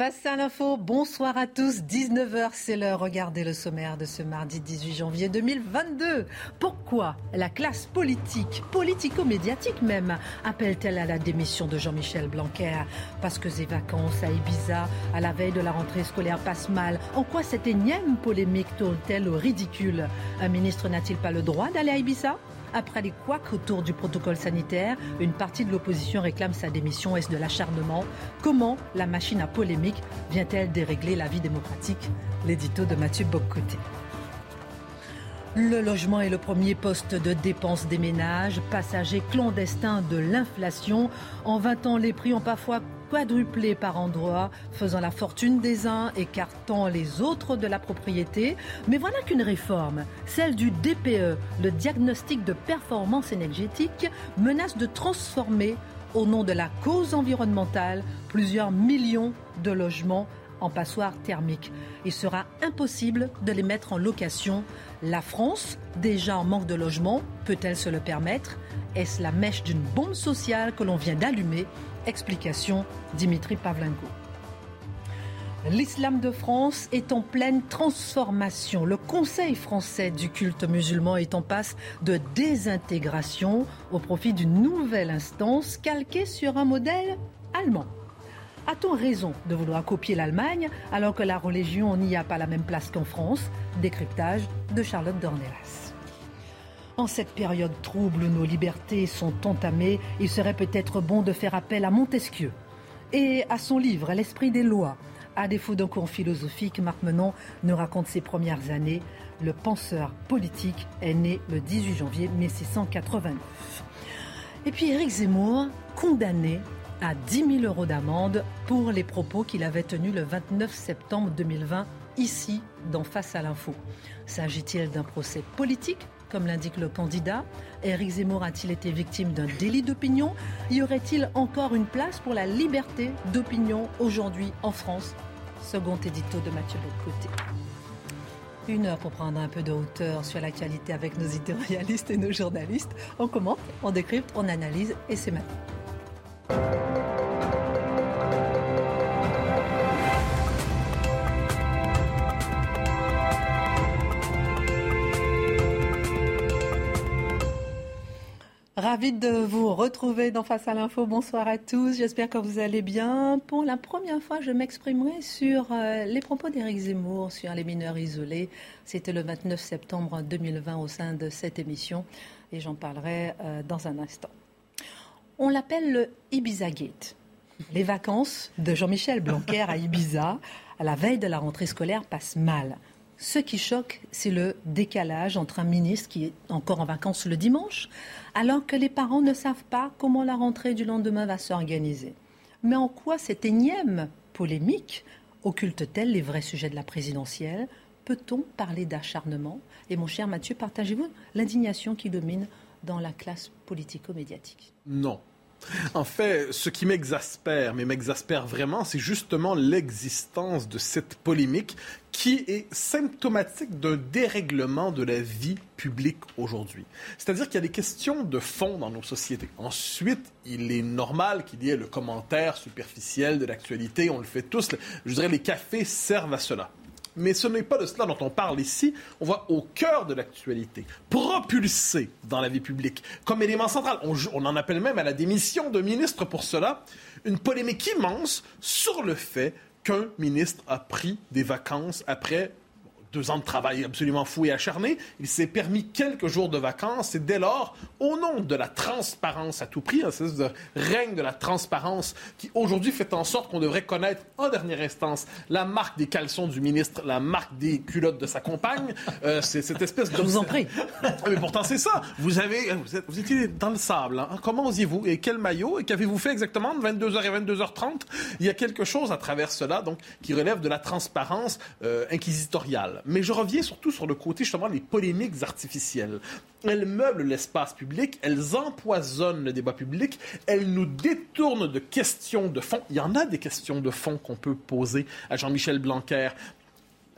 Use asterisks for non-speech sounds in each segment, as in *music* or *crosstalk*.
Face à l'info, bonsoir à tous. 19h, c'est l'heure. Regardez le sommaire de ce mardi 18 janvier 2022. Pourquoi la classe politique, politico-médiatique même, appelle-t-elle à la démission de Jean-Michel Blanquer? Parce que ses vacances à Ibiza, à la veille de la rentrée scolaire, passent mal. En quoi cette énième polémique tourne-t-elle au ridicule? Un ministre n'a-t-il pas le droit d'aller à Ibiza? Après les couacs autour du protocole sanitaire, une partie de l'opposition réclame sa démission. Est-ce de l'acharnement? Comment la machine à polémique vient-elle dérégler la vie démocratique? L'édito de Mathieu Boccoté. Le logement est le premier poste de dépense des ménages, passager clandestin de l'inflation. En 20 ans, les prix ont parfois quadruplé par endroits, faisant la fortune des uns, écartant les autres de la propriété. Mais voilà qu'une réforme, celle du DPE, le diagnostic de performance énergétique, menace de transformer, au nom de la cause environnementale, plusieurs millions de logements en passoires thermiques. Il sera impossible de les mettre en location. La France, déjà en manque de logements, peut-elle se le permettre? Est-ce la mèche d'une bombe sociale que l'on vient d'allumer? Explication Dimitri Pavlenko. L'islam de France est en pleine transformation. Le Conseil français du culte musulman est en passe de désintégration au profit d'une nouvelle instance calquée sur un modèle allemand. A-t-on raison de vouloir copier l'Allemagne alors que la religion n'y a pas la même place qu'en France? Décryptage de Charlotte Dornelas. En cette période trouble nos libertés sont entamées, il serait peut-être bon de faire appel à Montesquieu et à son livre L'esprit des lois. À défaut d'un cours philosophique, Marc Menon nous raconte ses premières années. Le penseur politique est né le 18 janvier 1689. Et puis Éric Zemmour, condamné à 10 000 euros d'amende pour les propos qu'il avait tenus le 29 septembre 2020 ici dans Face à l'info. S'agit-il d'un procès politique comme l'indique le candidat Éric Zemmour a-t-il été victime d'un délit d'opinion? Y aurait-il encore une place pour la liberté d'opinion aujourd'hui en France? Second édito de Mathieu Bocoté. Une heure pour prendre un peu de hauteur sur l'actualité avec nos éditorialistes et nos journalistes. On commente, on décrypte, on analyse et c'est maintenant. Ravi de vous retrouver dans Face à l'info. Bonsoir à tous. J'espère que vous allez bien. Pour la première fois, je m'exprimerai sur euh, les propos d'Éric Zemmour sur les mineurs isolés. C'était le 29 septembre 2020 au sein de cette émission et j'en parlerai euh, dans un instant. On l'appelle le Ibiza Gate. Les vacances de Jean-Michel Blanquer à Ibiza, à la veille de la rentrée scolaire, passent mal. Ce qui choque, c'est le décalage entre un ministre qui est encore en vacances le dimanche, alors que les parents ne savent pas comment la rentrée du lendemain va s'organiser. Mais en quoi cette énième polémique occulte-t-elle les vrais sujets de la présidentielle? Peut-on parler d'acharnement? Et mon cher Mathieu, partagez-vous l'indignation qui domine dans la classe politico-médiatique? Non. En fait, ce qui m'exaspère, mais m'exaspère vraiment, c'est justement l'existence de cette polémique qui est symptomatique d'un dérèglement de la vie publique aujourd'hui. C'est-à-dire qu'il y a des questions de fond dans nos sociétés. Ensuite, il est normal qu'il y ait le commentaire superficiel de l'actualité, on le fait tous. Je dirais les cafés servent à cela. Mais ce n'est pas de cela dont on parle ici. On va au cœur de l'actualité, propulsé dans la vie publique, comme élément central. On, on en appelle même à la démission de ministre pour cela. Une polémique immense sur le fait qu'un ministre a pris des vacances après deux ans de travail absolument fou et acharné. Il s'est permis quelques jours de vacances et dès lors, au nom de la transparence à tout prix, un de règne de la transparence qui aujourd'hui fait en sorte qu'on devrait connaître en dernière instance la marque des caleçons du ministre, la marque des culottes de sa compagne. Euh, c'est cette espèce de... Je vous en prie. *laughs* Mais pourtant, c'est ça. Vous, avez, vous, étiez dans le sable. Hein. Comment osiez-vous? Et quel maillot? Et qu'avez-vous fait exactement? De 22h et 22h30 Il y a quelque chose à travers cela donc, qui relève de la transparence euh, inquisitoriale. Mais je reviens surtout sur le côté justement des polémiques artificielles. Elles meublent l'espace public, elles empoisonnent le débat public, elles nous détournent de questions de fond. Il y en a des questions de fond qu'on peut poser à Jean-Michel Blanquer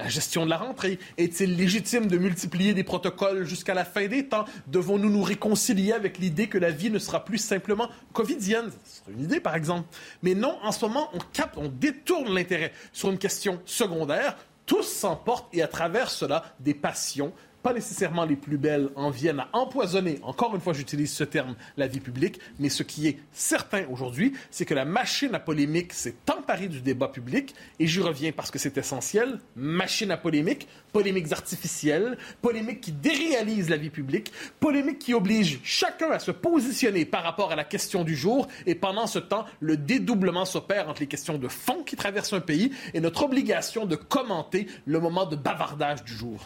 la gestion de la rentrée Est-il légitime de multiplier des protocoles jusqu'à la fin des temps? Devons-nous nous réconcilier avec l'idée que la vie ne sera plus simplement covidienne? C'est une idée, par exemple. Mais non, en ce moment, on capte, on détourne l'intérêt sur une question secondaire. Tous s'emportent et à travers cela, des passions, pas nécessairement les plus belles, en viennent à empoisonner, encore une fois j'utilise ce terme, la vie publique, mais ce qui est certain aujourd'hui, c'est que la machine à polémique s'est emparée du débat public, et j'y reviens parce que c'est essentiel, machine à polémique, polémiques artificielles, polémiques qui déréalisent la vie publique, polémiques qui obligent chacun à se positionner par rapport à la question du jour, et pendant ce temps, le dédoublement s'opère entre les questions de fond qui traversent un pays et notre obligation de commenter le moment de bavardage du jour.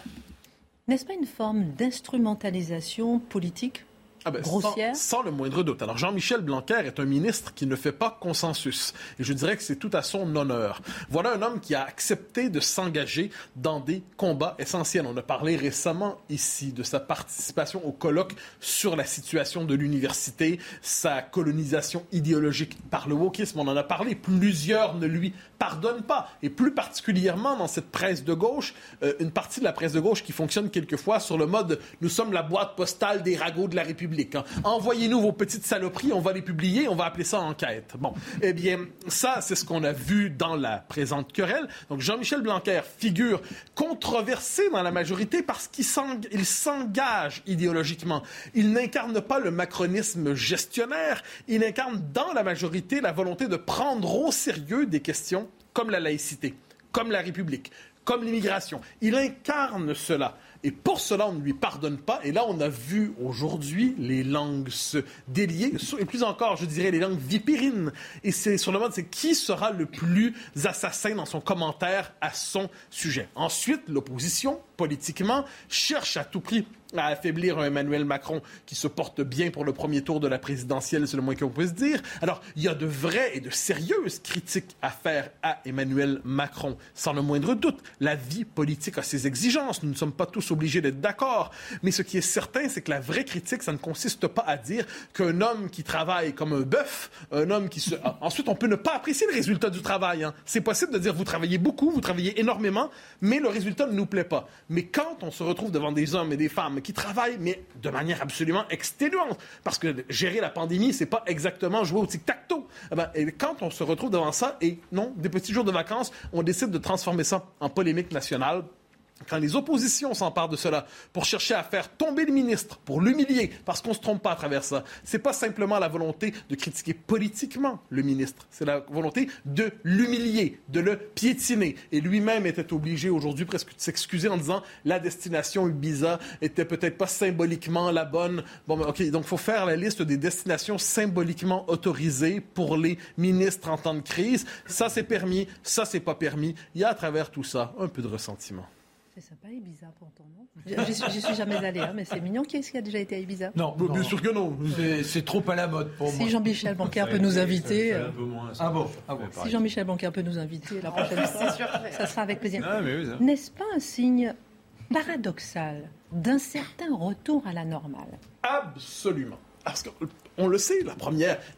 N'est-ce pas une forme d'instrumentalisation politique ah ben, sans, le moindre doute. Alors, Jean-Michel Blanquer est un ministre qui ne fait pas consensus. Et je dirais que c'est tout à son honneur. Voilà un homme qui a accepté de s'engager dans des combats essentiels. On a parlé récemment ici de sa participation au colloque sur la situation de l'université, sa colonisation idéologique par le wokisme. On en a parlé. Plusieurs ne lui pardonnent pas. Et plus particulièrement dans cette presse de gauche, euh, une partie de la presse de gauche qui fonctionne quelquefois sur le mode nous sommes la boîte postale des ragots de la République. Hein. Envoyez-nous vos petites saloperies, on va les publier, on va appeler ça enquête. Bon, eh bien, ça, c'est ce qu'on a vu dans la présente querelle. Donc, Jean-Michel Blanquer figure controversé dans la majorité parce qu'il s'engage idéologiquement. Il n'incarne pas le macronisme gestionnaire, il incarne dans la majorité la volonté de prendre au sérieux des questions comme la laïcité, comme la République, comme l'immigration. Il incarne cela. Et pour cela, on ne lui pardonne pas. Et là, on a vu aujourd'hui les langues se délier, et plus encore, je dirais, les langues vipérines. Et c'est sur le mode, c'est qui sera le plus assassin dans son commentaire à son sujet. Ensuite, l'opposition, politiquement, cherche à tout prix à affaiblir Emmanuel Macron qui se porte bien pour le premier tour de la présidentielle, c'est le moins qu'on puisse dire. Alors, il y a de vraies et de sérieuses critiques à faire à Emmanuel Macron, sans le moindre doute. La vie politique a ses exigences, nous ne sommes pas tous obligés d'être d'accord, mais ce qui est certain, c'est que la vraie critique, ça ne consiste pas à dire qu'un homme qui travaille comme un bœuf, un homme qui se... Ah, ensuite, on peut ne pas apprécier le résultat du travail. Hein. C'est possible de dire, vous travaillez beaucoup, vous travaillez énormément, mais le résultat ne nous plaît pas. Mais quand on se retrouve devant des hommes et des femmes qui travaillent, mais de manière absolument exténuante. Parce que gérer la pandémie, c'est pas exactement jouer au tic-tac-toe. Eh ben, et quand on se retrouve devant ça, et non, des petits jours de vacances, on décide de transformer ça en polémique nationale, quand les oppositions s'emparent de cela pour chercher à faire tomber le ministre, pour l'humilier, parce qu'on ne se trompe pas à travers ça, c'est pas simplement la volonté de critiquer politiquement le ministre, c'est la volonté de l'humilier, de le piétiner. Et lui-même était obligé aujourd'hui presque de s'excuser en disant la destination Ibiza était peut-être pas symboliquement la bonne. Bon, ok, donc il faut faire la liste des destinations symboliquement autorisées pour les ministres en temps de crise. Ça, c'est permis, ça, c'est pas permis. Il y a à travers tout ça un peu de ressentiment. C'est sympa Ibiza pourtant, non J'y suis, suis jamais allé, hein, mais c'est mignon. Qui est-ce qui a déjà été à Ibiza non, bien sûr que non. C'est trop à la mode pour si moi. Si Jean-Michel Bancaire peut nous inviter. Un peu moins, ah bon, ah bon. Si Jean-Michel Bancaire peut nous inviter la prochaine fois, ça sera avec plaisir. Ah, N'est-ce pas un signe paradoxal d'un certain retour à la normale? Absolument. Parce qu'on le sait,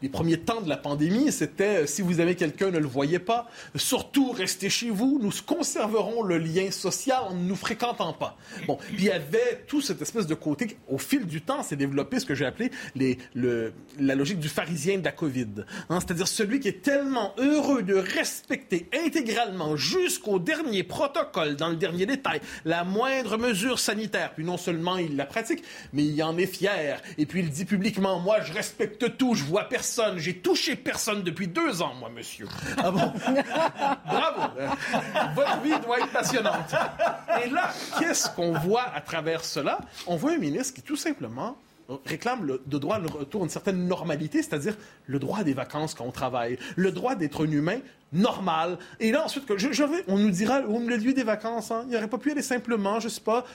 les premiers temps de la pandémie, c'était euh, si vous avez quelqu'un, ne le voyez pas. Surtout, restez chez vous. Nous conserverons le lien social en ne nous fréquentant pas. Bon, puis il y avait tout cette espèce de côté. Au fil du temps, s'est développé ce que j'ai appelé la logique du pharisien de la COVID. Hein, C'est-à-dire celui qui est tellement heureux de respecter intégralement jusqu'au dernier protocole, dans le dernier détail, la moindre mesure sanitaire. Puis non seulement il la pratique, mais il en est fier. Et puis il dit publiquement moi, je respecte tout, je vois personne, j'ai touché personne depuis deux ans, moi, monsieur. Ah bon? *laughs* Bravo! Votre vie doit être passionnante. Et là, qu'est-ce qu'on voit à travers cela? On voit un ministre qui, tout simplement, réclame le, droit de retour à une certaine normalité, c'est-à-dire le droit des vacances quand on travaille, le droit d'être un humain normal. Et là, ensuite, on nous dira, au milieu des vacances, hein, il n'aurait pas pu aller simplement, je sais pas,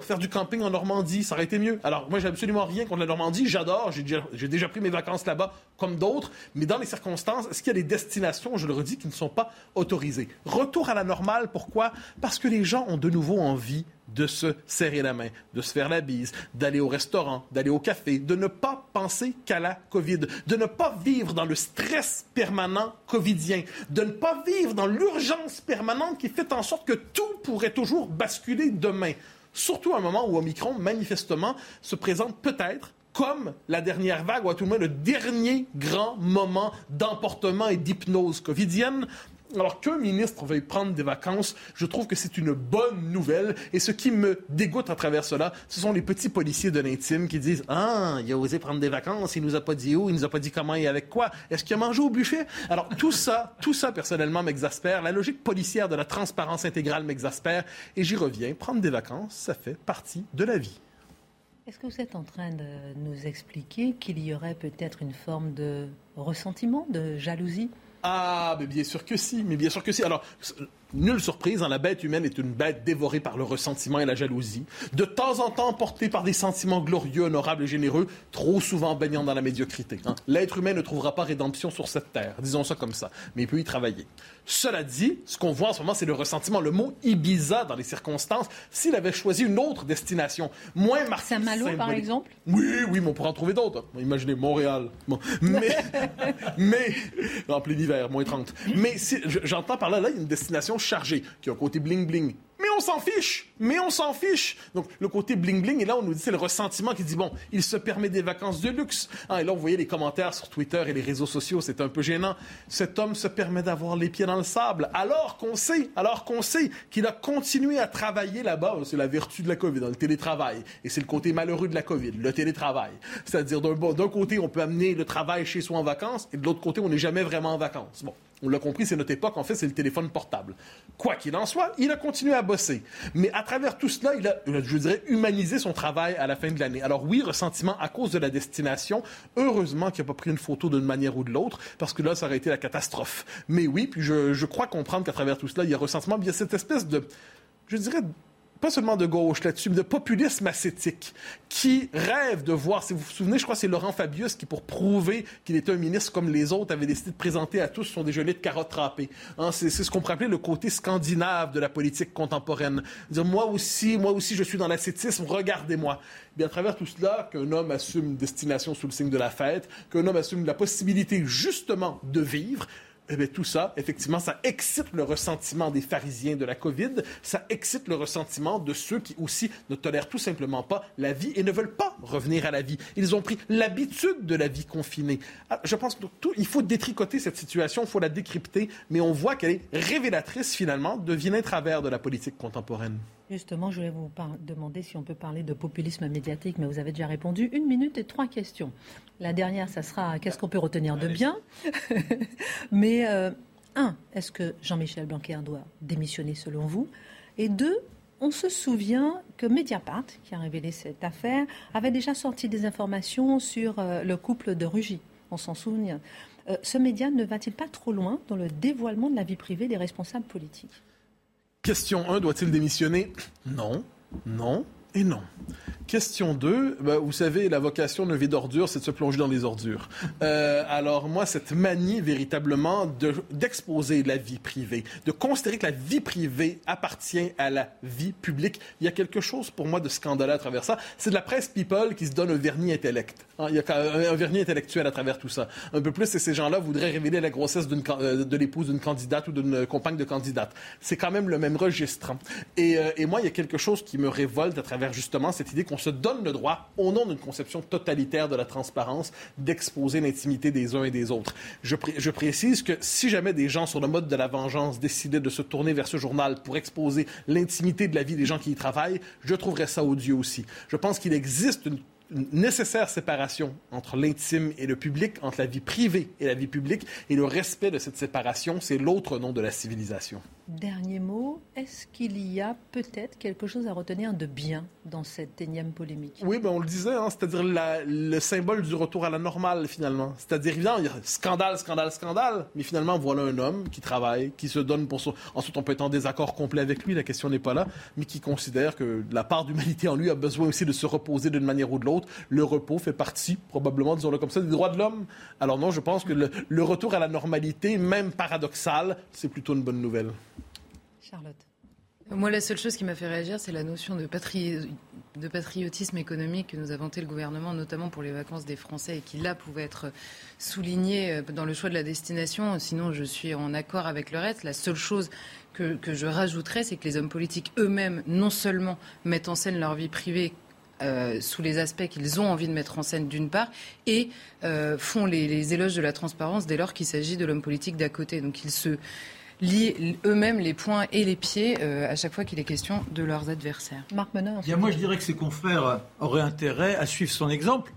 faire du camping en Normandie, ça aurait été mieux. Alors, moi, j'ai absolument rien contre la Normandie, j'adore, j'ai déjà, déjà, pris mes vacances là-bas, comme d'autres, mais dans les circonstances, est-ce qu'il y a des destinations, je le redis, qui ne sont pas autorisées? Retour à la normale, pourquoi? Parce que les gens ont de nouveau envie de se serrer la main, de se faire la bise, d'aller au restaurant, d'aller au café, de ne pas penser qu'à la COVID, de ne pas vivre dans le stress permanent covidien, de ne pas vivre dans l'urgence permanente qui fait en sorte que tout pourrait toujours basculer demain. Surtout à un moment où Omicron, manifestement, se présente peut-être comme la dernière vague, ou à tout le moins le dernier grand moment d'emportement et d'hypnose covidienne. Alors qu'un ministre veuille prendre des vacances, je trouve que c'est une bonne nouvelle. Et ce qui me dégoûte à travers cela, ce sont les petits policiers de l'intime qui disent Ah, il a osé prendre des vacances, il nous a pas dit où, il nous a pas dit comment et avec quoi. Est-ce qu'il a mangé au buffet Alors tout ça, tout ça personnellement m'exaspère. La logique policière de la transparence intégrale m'exaspère. Et j'y reviens. Prendre des vacances, ça fait partie de la vie. Est-ce que vous êtes en train de nous expliquer qu'il y aurait peut-être une forme de ressentiment, de jalousie? Ah, mais bien sûr que si, mais bien sûr que si. Alors, nulle surprise, hein, la bête humaine est une bête dévorée par le ressentiment et la jalousie, de temps en temps portée par des sentiments glorieux, honorables et généreux, trop souvent baignant dans la médiocrité. Hein. L'être humain ne trouvera pas rédemption sur cette terre, disons ça comme ça, mais il peut y travailler. Cela dit, ce qu'on voit en ce moment, c'est le ressentiment. Le mot Ibiza, dans les circonstances, s'il avait choisi une autre destination, moins marquée. Saint-Malo, par exemple Oui, oui, mais on pourrait en trouver d'autres. Imaginez Montréal. Mais, *laughs* mais, en plein hiver, moins 30. Mais si, j'entends par là, là, il y a une destination chargée, qui a un côté bling-bling, mais on s'en fiche. Mais on s'en fiche. Donc, le côté bling-bling, et là, on nous dit, c'est le ressentiment qui dit, bon, il se permet des vacances de luxe. Ah, et là, vous voyez les commentaires sur Twitter et les réseaux sociaux, c'est un peu gênant. Cet homme se permet d'avoir les pieds dans le sable, alors qu'on sait, alors qu'on sait qu'il a continué à travailler là-bas. C'est la vertu de la COVID, dans le télétravail. Et c'est le côté malheureux de la COVID, le télétravail. C'est-à-dire, d'un côté, on peut amener le travail chez soi en vacances, et de l'autre côté, on n'est jamais vraiment en vacances. Bon. On l'a compris, c'est notre époque. En fait, c'est le téléphone portable. Quoi qu'il en soit, il a continué à bosser. Mais à travers tout cela, il a, je dirais, humanisé son travail à la fin de l'année. Alors oui, ressentiment à cause de la destination. Heureusement qu'il n'a pas pris une photo d'une manière ou de l'autre, parce que là, ça aurait été la catastrophe. Mais oui, puis je, je crois comprendre qu'à travers tout cela, il y a ressentiment. Il y a cette espèce de, je dirais, pas seulement de gauche là-dessus, mais de populisme ascétique, qui rêve de voir, si vous vous souvenez, je crois que c'est Laurent Fabius qui, pour prouver qu'il était un ministre comme les autres, avait décidé de présenter à tous son déjeuner de carottes râpées. Hein, c'est, ce qu'on pourrait appeler le côté scandinave de la politique contemporaine. Dire, moi aussi, moi aussi, je suis dans l'ascétisme, regardez-moi. Bien, à travers tout cela, qu'un homme assume une destination sous le signe de la fête, qu'un homme assume la possibilité justement de vivre, eh bien, tout ça, effectivement, ça excite le ressentiment des pharisiens de la COVID, ça excite le ressentiment de ceux qui aussi ne tolèrent tout simplement pas la vie et ne veulent pas revenir à la vie. Ils ont pris l'habitude de la vie confinée. Ah, je pense qu'il faut détricoter cette situation, il faut la décrypter, mais on voit qu'elle est révélatrice finalement de vilains travers de la politique contemporaine. Justement, je voulais vous demander si on peut parler de populisme médiatique, mais vous avez déjà répondu. Une minute et trois questions. La dernière, ça sera qu'est-ce qu'on peut retenir de bien *laughs* Mais, euh, un, est-ce que Jean-Michel Blanquer doit démissionner selon vous? Et deux, on se souvient que Mediapart, qui a révélé cette affaire, avait déjà sorti des informations sur euh, le couple de Rugy. On s'en souvient. Euh, ce média ne va-t-il pas trop loin dans le dévoilement de la vie privée des responsables politiques? Question 1, doit-il démissionner? Non, non et non. Question 2, bah, vous savez, la vocation de vie d'ordure, c'est de se plonger dans les ordures. Euh, alors moi, cette manie véritablement d'exposer la vie privée, de considérer que la vie privée appartient à la vie publique, il y a quelque chose pour moi de scandaleux à travers ça. C'est de la presse people qui se donne un vernis intellect. Hein, il y a un vernis intellectuel à travers tout ça. Un peu plus, et ces gens-là voudraient révéler la grossesse euh, de l'épouse d'une candidate ou d'une compagne de candidate. C'est quand même le même registre. Hein. Et, euh, et moi, il y a quelque chose qui me révolte à travers justement cette idée qu'on se donne le droit, au nom d'une conception totalitaire de la transparence, d'exposer l'intimité des uns et des autres. Je, précise que si jamais des gens sur le mode de la vengeance décidaient de se tourner vers ce journal pour exposer l'intimité de la vie des gens qui y travaillent, je trouverais ça odieux aussi. Je pense qu'il existe une nécessaire séparation entre l'intime et le public, entre la vie privée et la vie publique, et le respect de cette séparation, c'est l'autre nom de la civilisation. Dernier mot, est-ce qu'il y a peut-être quelque chose à retenir de bien dans cette énième polémique? Oui, ben on le disait, hein, c'est-à-dire le symbole du retour à la normale finalement. C'est-à-dire, évidemment, il y a scandale, scandale, scandale, mais finalement, voilà un homme qui travaille, qui se donne pour son... Ensuite, on peut être en désaccord complet avec lui, la question n'est pas là, mais qui considère que la part d'humanité en lui a besoin aussi de se reposer d'une manière ou de l'autre. Le repos fait partie, probablement, disons-le comme ça, des droits de l'homme. Alors non, je pense que le, le retour à la normalité, même paradoxal, c'est plutôt une bonne nouvelle. Charlotte. Moi, la seule chose qui m'a fait réagir, c'est la notion de, patriotisme économique que nous a vanté le gouvernement, notamment pour les vacances des Français, et qui là pouvait être souligné euh, dans le choix de la destination. Sinon, je suis en accord avec le reste. La seule chose que, je rajouterais, c'est que les hommes politiques eux-mêmes, non seulement mettent en scène leur vie privée euh, sous les aspects qu'ils ont envie de mettre en scène d'une part, et euh, font les, les, éloges de la transparence dès lors qu'il s'agit de l'homme politique d'à côté. Donc ils se, lient eux-mêmes les poings et les pieds euh, à chaque fois qu'il est question de leurs adversaires. Marc Menard. moi, je dirais que ses confrères auraient intérêt à suivre son exemple.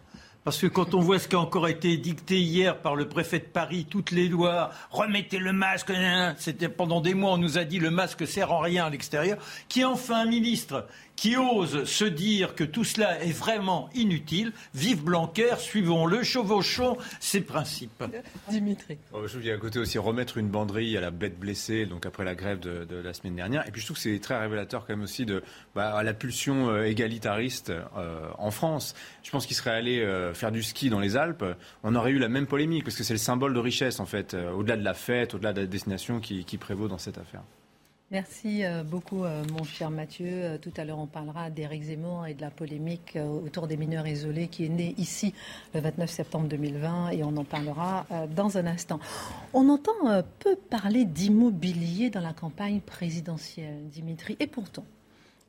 Parce que quand on voit ce qui a encore été dicté hier par le préfet de Paris, toutes les lois, remettez le masque, c'était pendant des mois, on nous a dit le masque sert en rien à l'extérieur, qui est enfin un ministre qui ose se dire que tout cela est vraiment inutile. Vive Blanquer, suivons-le, chevauchons ses principes. Dimitri. Oh, je viens à côté aussi remettre une banderie à la bête blessée, donc après la grève de, la semaine dernière. Et puis je trouve que c'est très révélateur quand même aussi de bah, la pulsion euh, égalitariste euh, en France. Je pense qu'il serait allé euh, faire du ski dans les Alpes, on aurait eu la même polémique parce que c'est le symbole de richesse en fait, au-delà de la fête, au-delà de la destination qui prévaut dans cette affaire. Merci euh, beaucoup, euh, mon cher Mathieu. Euh, tout à l'heure, on parlera d'Éric Zemmour et de la polémique autour des mineurs isolés qui est née ici le 29 septembre 2020 et on en parlera dans un instant. On entend peu parler d'immobilier dans la campagne présidentielle, Dimitri, et pourtant.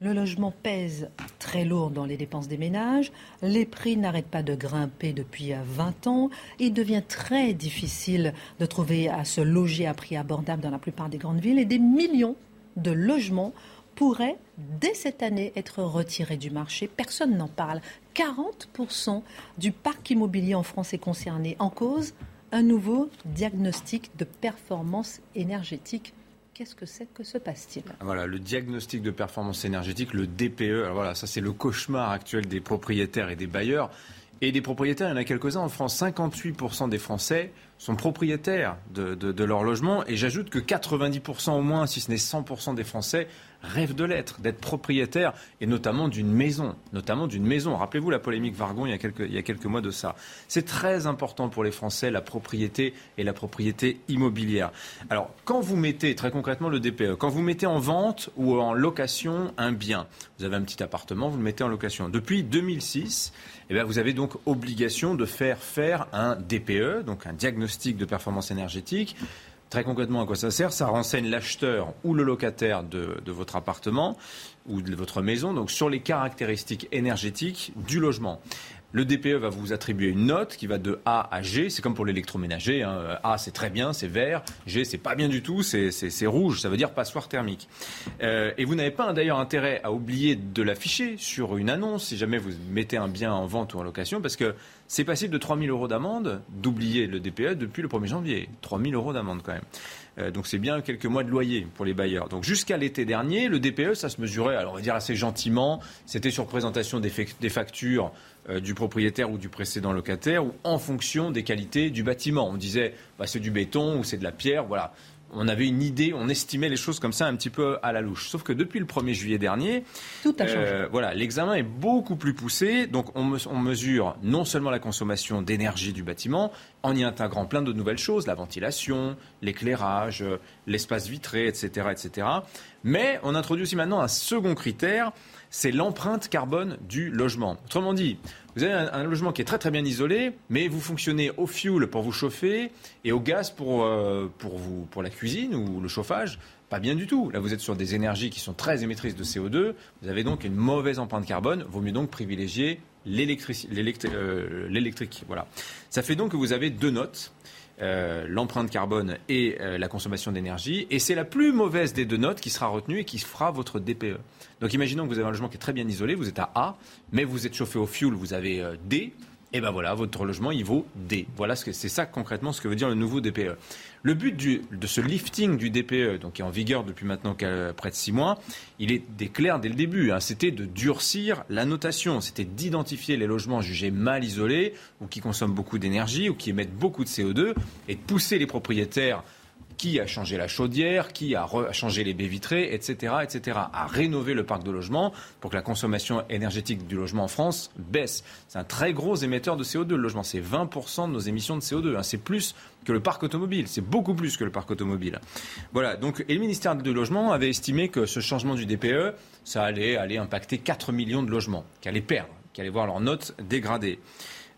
Le logement pèse très lourd dans les dépenses des ménages, les prix n'arrêtent pas de grimper depuis 20 ans, il devient très difficile de trouver à se loger à prix abordable dans la plupart des grandes villes et des millions de logements pourraient, dès cette année, être retirés du marché. Personne n'en parle. 40% du parc immobilier en France est concerné. En cause, un nouveau diagnostic de performance énergétique. Qu'est-ce que c'est Que se passe-t-il? Voilà, le diagnostic de performance énergétique, le DPE. voilà, ça c'est le cauchemar actuel des propriétaires et des bailleurs. Et des propriétaires, il y en a quelques-uns en France. 58% des Français sont propriétaires de, leur logement. Et j'ajoute que 90% au moins, si ce n'est 100% des Français, rêve de l'être, d'être propriétaire, et notamment d'une maison. Notamment d'une maison. Rappelez-vous la polémique Vargon il y, a quelques, mois de ça. C'est très important pour les Français, la propriété et la propriété immobilière. Alors, quand vous mettez, très concrètement, le DPE, quand vous mettez en vente ou en location un bien, vous avez un petit appartement, vous le mettez en location. Depuis 2006, eh vous avez donc obligation de faire faire un DPE, donc un diagnostic de performance énergétique, Très concrètement, à quoi ça sert? Ça renseigne l'acheteur ou le locataire de, votre appartement ou de votre maison donc sur les caractéristiques énergétiques du logement. Le DPE va vous attribuer une note qui va de A à G. C'est comme pour l'électroménager. Hein. A, c'est très bien, c'est vert. G, c'est pas bien du tout, c'est rouge. Ça veut dire passoire thermique. Euh, et vous n'avez pas d'ailleurs intérêt à oublier de l'afficher sur une annonce si jamais vous mettez un bien en vente ou en location, parce que c'est passible de 3 000 euros d'amende d'oublier le DPE depuis le 1er janvier. 3 000 euros d'amende quand même. Euh, donc c'est bien quelques mois de loyer pour les bailleurs. Donc jusqu'à l'été dernier, le DPE, ça se mesurait, alors on va dire assez gentiment, c'était sur présentation des, factures euh, du propriétaire ou du précédent locataire ou en fonction des qualités du bâtiment. On disait bah, c'est du béton ou c'est de la pierre, voilà on avait une idée, on estimait les choses comme ça un petit peu à la louche. Sauf que depuis le 1er juillet dernier, Tout a euh, voilà, l'examen est beaucoup plus poussé. Donc on, mesure non seulement la consommation d'énergie du bâtiment, en y intégrant plein de nouvelles choses, la ventilation, l'éclairage, l'espace vitré, etc., etc. Mais on introduit aussi maintenant un second critère, c'est l'empreinte carbone du logement. Autrement dit, vous avez un, logement qui est très très bien isolé, mais vous fonctionnez au fioul pour vous chauffer et au gaz pour, euh, pour la cuisine ou le chauffage. Pas bien du tout. Là, vous êtes sur des énergies qui sont très émettrices de CO2. Vous avez donc une mauvaise empreinte carbone. Vaut mieux donc privilégier euh, l'électrique. Voilà. Ça fait donc que vous avez deux notes. Euh, l'empreinte carbone et la consommation d'énergie. Et c'est la plus mauvaise des deux notes qui sera retenue et qui fera votre DPE. Donc imaginons que vous avez un logement qui est très bien isolé, vous êtes à A, mais vous êtes chauffé au fuel, vous avez euh, D. Et ben voilà, votre logement, il vaut D. Voilà, c'est ça concrètement ce que veut dire le nouveau DPE. Le but de ce lifting du DPE, donc qui est en vigueur depuis maintenant près de six mois, il est clair dès le début. Hein. C'était de durcir la notation. C'était d'identifier les logements jugés mal isolés ou qui consomment beaucoup d'énergie ou qui émettent beaucoup de CO2 et de pousser les propriétaires qui a changé la chaudière, qui a, changé les baies vitrées, etc., etc., à rénover le parc de logement pour que la consommation énergétique du logement en France baisse. C'est un très gros émetteur de CO2, le logement. C'est 20% de nos émissions de CO2. Hein. C'est plus que le parc automobile. C'est beaucoup plus que le parc automobile. Voilà. Donc, et le ministère du Logement avait estimé que ce changement du DPE, ça allait, aller impacter 4 millions de logements, qui allaient perdre, qui allaient voir leur note dégradée.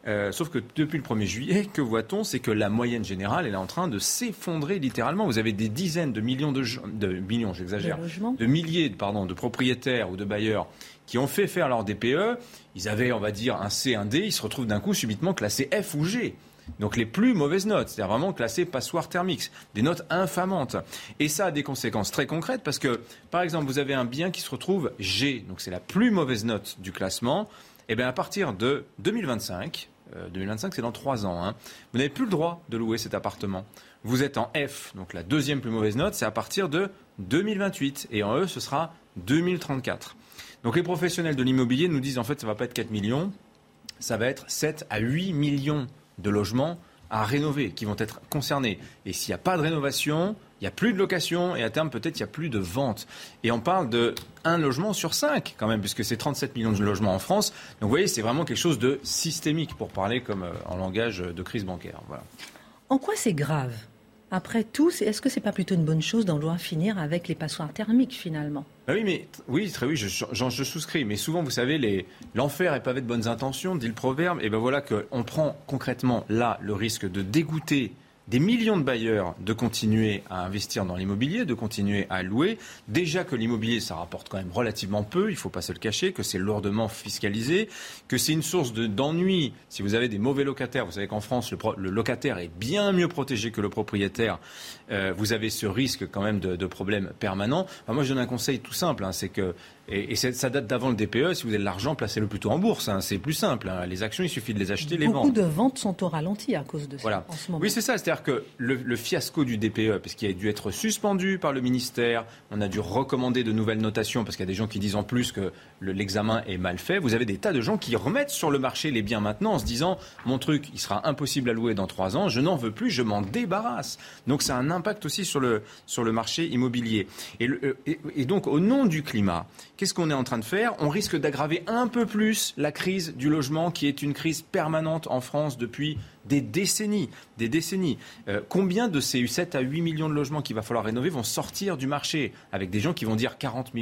Euh, sauf que depuis le 1er juillet, que voit-on C'est que la moyenne générale est en train de s'effondrer littéralement. Vous avez des dizaines de millions de, de millions, j'exagère, de, milliers pardon, de propriétaires ou de bailleurs qui ont fait faire leur DPE. Ils avaient, on va dire, un C, un D. Ils se retrouvent d'un coup subitement classés F ou G. Donc les plus mauvaises notes, c'est-à-dire vraiment classées passoire thermique, des notes infamantes. Et ça a des conséquences très concrètes parce que, par exemple, vous avez un bien qui se retrouve G, donc c'est la plus mauvaise note du classement. Et eh bien à partir de 2025, 2025 euh, c'est dans trois ans, hein, vous n'avez plus le droit de louer cet appartement. Vous êtes en F, donc la deuxième plus mauvaise note, c'est à partir de 2028. Et en E, ce sera 2034. Donc les professionnels de l'immobilier nous disent en fait ça ne va pas être 4 millions, ça va être 7 à 8 millions de logements à rénover qui vont être concernés. Et s'il n'y a pas de rénovation, il n'y a plus de location et à terme peut-être il n'y a plus de vente. Et on parle de un logement sur cinq quand même, puisque c'est 37 millions de logements en France. Donc vous voyez, c'est vraiment quelque chose de systémique pour parler comme euh, en langage de crise bancaire. Voilà. En quoi c'est grave? Après tout, est-ce que c'est pas plutôt une bonne chose d'en vouloir finir avec les passoires thermiques finalement? Bah oui, mais oui, très oui, je, je, souscris. Mais souvent, vous savez, l'enfer est pavé de bonnes intentions, dit le proverbe. Et ben voilà qu'on prend concrètement là le risque de dégoûter des millions de bailleurs de continuer à investir dans l'immobilier, de continuer à louer. Déjà que l'immobilier, ça rapporte quand même relativement peu, il ne faut pas se le cacher, que c'est lourdement fiscalisé, que c'est une source d'ennui. si vous avez des mauvais locataires, vous savez qu'en France, le, locataire est bien mieux protégé que le propriétaire. Euh, vous avez ce risque quand même de, problèmes permanents. moi, je donne un conseil tout simple, hein, c'est que et, ça date d'avant le DPE. Si vous avez de l'argent, placez-le plutôt en bourse. Hein. C'est plus simple. Hein. Les actions, il suffit de les acheter, les vendre. Beaucoup de ventes sont au ralenti à cause de ça en ce moment. Oui, c'est ça. C'est-à-dire que le, fiasco du DPE, parce qu'il a dû être suspendu par le ministère, on a dû recommander de nouvelles notations, parce qu'il y a des gens qui disent en plus que l'examen est mal fait. Vous avez des tas de gens qui remettent sur le marché les biens maintenant en se disant mon truc, il sera impossible à louer dans trois ans, je n'en veux plus, je m'en débarrasse. Donc ça a un impact aussi sur le, sur le marché immobilier. Et, euh, et donc au nom du climat, qu'est-ce qu'on est en train de faire? On risque d'aggraver un peu plus la crise du logement qui est une crise permanente en France depuis des décennies. Euh, combien de ces 7 à 8 millions de logements qu'il va falloir rénover vont sortir du marché? Avec des gens qui vont dire 40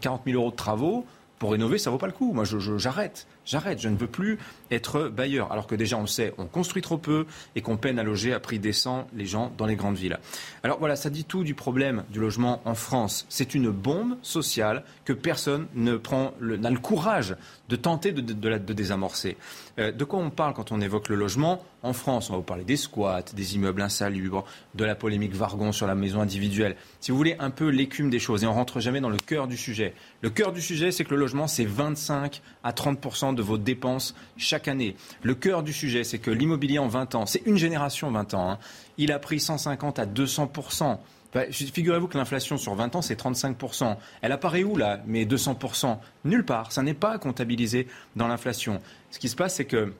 40 000 euros de travaux pour rénover, ça vaut pas le coup. Moi, j'arrête. J'arrête. Je ne veux plus être bailleur. Alors que déjà, on le sait, on construit trop peu et qu'on peine à loger à prix décent les gens dans les grandes villes. Alors voilà, ça dit tout du problème du logement en France. C'est une bombe sociale que personne ne prend n'a le courage de tenter de, désamorcer. Euh, de quoi on parle quand on évoque le logement En France, on va vous parler des squats, des immeubles insalubres, de la polémique Vargon sur la maison individuelle. Si vous voulez un peu l'écume des choses, et on rentre jamais dans le cœur du sujet. Le cœur du sujet, c'est que le logement, c'est 25 à 30 de vos dépenses chaque année. Le cœur du sujet, c'est que l'immobilier en 20 ans, c'est une génération 20 ans, hein, il a pris 150 à 200% Figurez-vous que l'inflation sur 20 ans, c'est 35%. Elle apparaît où, là, mais 200% Nulle part. Ça n'est pas comptabilisé dans l'inflation. Ce qui se passe, c'est que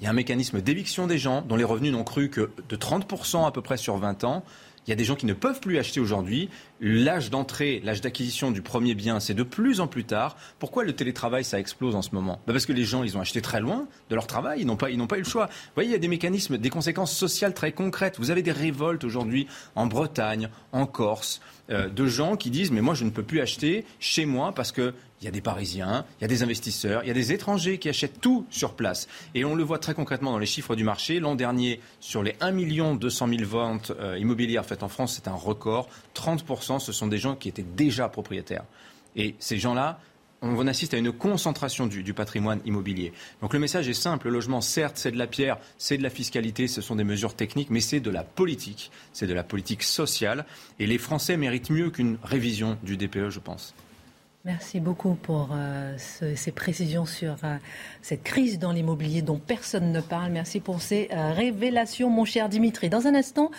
il y a un mécanisme d'éviction des gens dont les revenus n'ont cru que de 30% à peu près sur 20 ans. Il y a des gens qui ne peuvent plus acheter aujourd'hui. L'âge d'entrée, l'âge d'acquisition du premier bien, c'est de plus en plus tard. Pourquoi le télétravail, ça explose en ce moment? Bah Parce que les gens, ils ont acheté très loin de leur travail, ils n'ont pas, pas eu le choix. Vous voyez, il y a des mécanismes, des conséquences sociales très concrètes. Vous avez des révoltes aujourd'hui en Bretagne, en Corse, euh, de gens qui disent mais moi je ne peux plus acheter chez moi parce que il y a des Parisiens, il y a des investisseurs, il y a des étrangers qui achètent tout sur place. Et on le voit très concrètement dans les chiffres du marché. L'an dernier, sur les 1 200 000 ventes euh, immobilières faites en France, c'est un record. 30%, ce sont des gens qui étaient déjà propriétaires. Et ces gens-là, on assiste à une concentration du, patrimoine immobilier. Donc le message est simple, le logement, certes, c'est de la pierre, c'est de la fiscalité, ce sont des mesures techniques, mais c'est de la politique, c'est de la politique sociale. Et les Français méritent mieux qu'une révision du DPE, je pense. Merci beaucoup pour euh, ces précisions sur euh, cette crise dans l'immobilier dont personne ne parle. Merci pour ces euh, révélations, mon cher Dimitri. Dans un instant,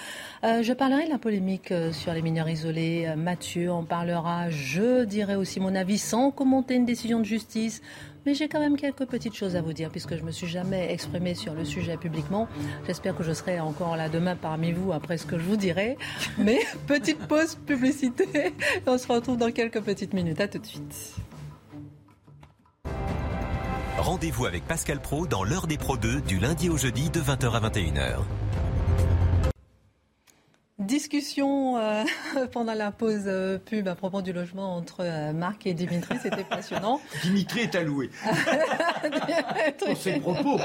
je parlerai de la polémique sur les mineurs isolés. Mathieu en parlera. Je dirai aussi mon avis sans commenter une décision de justice. Mais j'ai quand même quelques petites choses à vous dire, puisque je ne me suis jamais exprimée sur le sujet publiquement. J'espère que je serai encore là demain parmi vous après ce que je vous dirai. Mais *laughs* petite pause publicité. On se retrouve dans quelques petites minutes. À tout de suite. Rendez-vous avec Pascal Pro dans l'heure des Pro 2 du lundi au jeudi de 20h à 21h. Discussion euh, *laughs* pendant la pause euh, pub à propos du logement entre euh, Marc et Dimitri, c'était passionnant. *laughs* Dimitri est alloué. *laughs* Pour ses propos.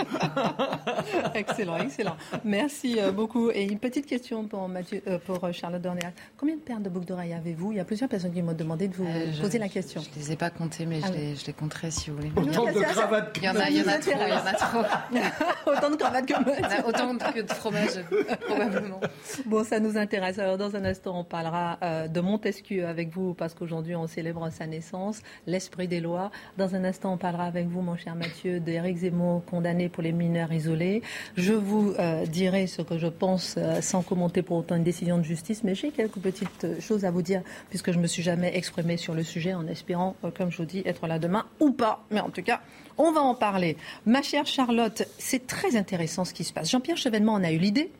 excellent, excellent. Merci beaucoup. Et une petite question pour, Mathieu, pour Charlotte Dornéal. Combien de paires de boucles d'oreilles avez-vous? Il y a plusieurs personnes qui m'ont demandé de vous poser la question. Je ne les ai pas comptées, mais ah je, les, compterai si vous voulez. Autant de cravates Il y en a, il y en a trop. Il y en a trop. autant de cravates que moi. Autant que de fromage, probablement. Bon, ça nous intéresse. Alors, dans un instant, on parlera euh, de Montesquieu avec vous, parce qu'aujourd'hui, on célèbre sa naissance, l'esprit des lois. Dans un instant, on parlera avec vous, mon cher Mathieu, d'Éric Zemmour, condamné pour les mineurs isolés. Je vous euh, dirai ce que je pense, euh, sans commenter pour autant une décision de justice, mais j'ai quelques petites choses à vous dire, puisque je ne me suis jamais exprimée sur le sujet, en espérant, comme je vous dis, être là demain ou pas. Mais en tout cas, on va en parler. Ma chère Charlotte, c'est très intéressant ce qui se passe. Jean-Pierre Chevènement en a eu l'idée.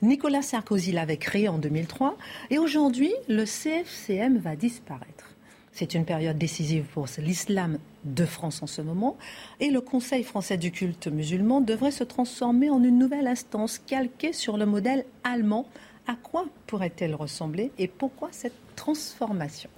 Nicolas Sarkozy l'avait créé en 2003 et aujourd'hui, le CFCM va disparaître. C'est une période décisive pour l'islam de France en ce moment. Et le Conseil français du culte musulman devrait se transformer en une nouvelle instance calquée sur le modèle allemand. À quoi pourrait-elle ressembler et pourquoi cette transformation?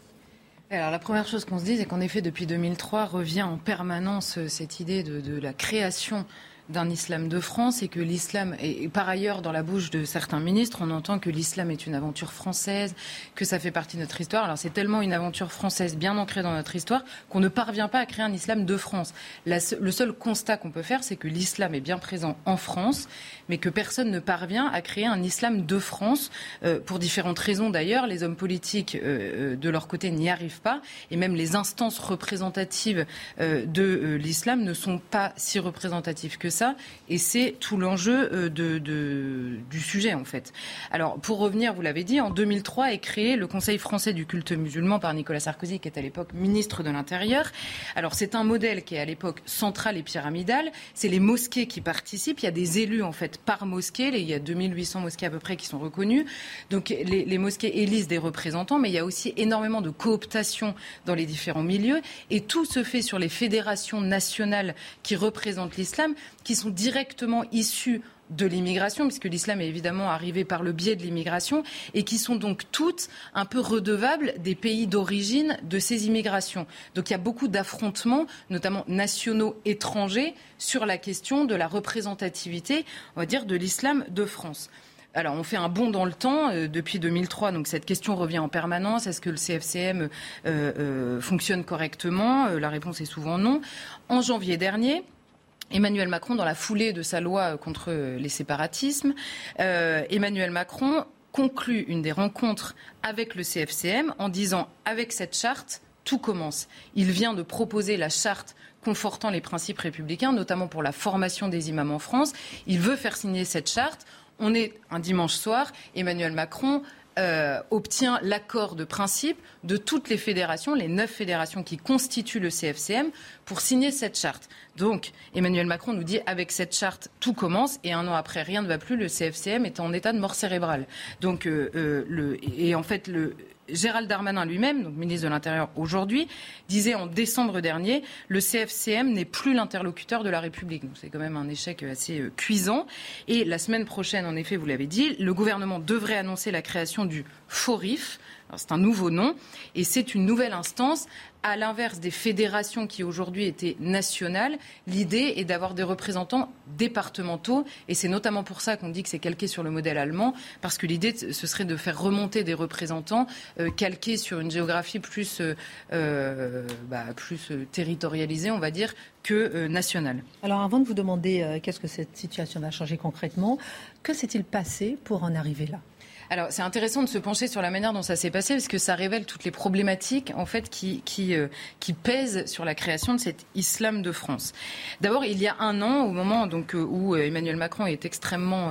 Alors la première chose qu'on se dit, c'est qu'en effet, depuis 2003, revient en permanence euh, cette idée de, de la création d'un islam de France et que l'islam, et par ailleurs dans la bouche de certains ministres, on entend que l'islam est une aventure française, que ça fait partie de notre histoire. Alors c'est tellement une aventure française bien ancrée dans notre histoire qu'on ne parvient pas à créer un islam de France. le seul constat qu'on peut faire, c'est que l'islam est bien présent en France, mais que personne ne parvient à créer un islam de France, euh, pour différentes raisons d'ailleurs. Les hommes politiques, euh, euh, de leur côté, n'y arrivent pas, et même les instances représentatives de l'islam ne sont pas si représentatives que ça et c'est tout l'enjeu euh, du sujet, en fait. Alors, pour revenir, vous l'avez dit, en 2003 est créé le Conseil français du culte musulman par Nicolas Sarkozy, qui est à l'époque ministre de l'Intérieur. Alors, c'est un modèle qui est à l'époque central et pyramidal. C'est les mosquées qui participent. Il y a des élus, en fait, par mosquée. Il y a 2800 mosquées à peu près qui sont reconnues. Donc, les, mosquées élisent des représentants, mais il y a aussi énormément de cooptation dans les différents milieux. Et tout se fait sur les fédérations nationales qui représentent l'islam, sont directement issus de l'immigration, puisque l'islam est évidemment arrivé par le biais de l'immigration, et qui sont donc toutes un peu redevables des pays d'origine de ces immigrations. Donc il y a beaucoup d'affrontements, notamment nationaux étrangers, sur la question de la représentativité, on va dire, de l'islam de France. Alors, on fait un bond dans le temps euh, depuis 2003, donc cette question revient en permanence. Est-ce que le CFCM euh, euh, fonctionne correctement? La réponse est souvent non. En janvier dernier, Emmanuel Macron, dans la foulée de sa loi contre les séparatismes, euh, Emmanuel Macron conclut une des rencontres avec le CFCM en disant avec cette charte, tout commence. Il vient de proposer la charte confortant les principes républicains, notamment pour la formation des imams en France. Il veut faire signer cette charte. On est un dimanche soir. Emmanuel Macron euh, obtient l'accord de principe de toutes les fédérations, les neuf fédérations qui constituent le CFCM, pour signer cette charte. Donc, Emmanuel Macron nous dit avec cette charte, tout commence, et un an après, rien ne va plus. Le CFCM est en état de mort cérébrale. Donc, euh, euh, et en fait, le, Gérald Darmanin lui-même, donc ministre de l'Intérieur aujourd'hui, disait en décembre dernier le CFCM n'est plus l'interlocuteur de la République. c'est quand même un échec assez euh, cuisant. Et la semaine prochaine, en effet, vous l'avez dit, le gouvernement devrait annoncer la création du FORIF, c'est un nouveau nom et c'est une nouvelle instance. À l'inverse des fédérations qui aujourd'hui étaient nationales, l'idée est d'avoir des représentants départementaux et c'est notamment pour ça qu'on dit que c'est calqué sur le modèle allemand parce que l'idée ce serait de faire remonter des représentants euh, calqués sur une géographie plus, euh, euh, bah, plus territorialisée, on va dire, que nationale. Alors avant de vous demander qu'est-ce que cette situation va changer concrètement, que s'est-il passé pour en arriver là? Alors, c'est intéressant de se pencher sur la manière dont ça s'est passé, parce que ça révèle toutes les problématiques, en fait, qui, qui, euh, qui pèsent sur la création de cet islam de France. D'abord, il y a un an, au moment donc, euh, où euh, Emmanuel Macron est extrêmement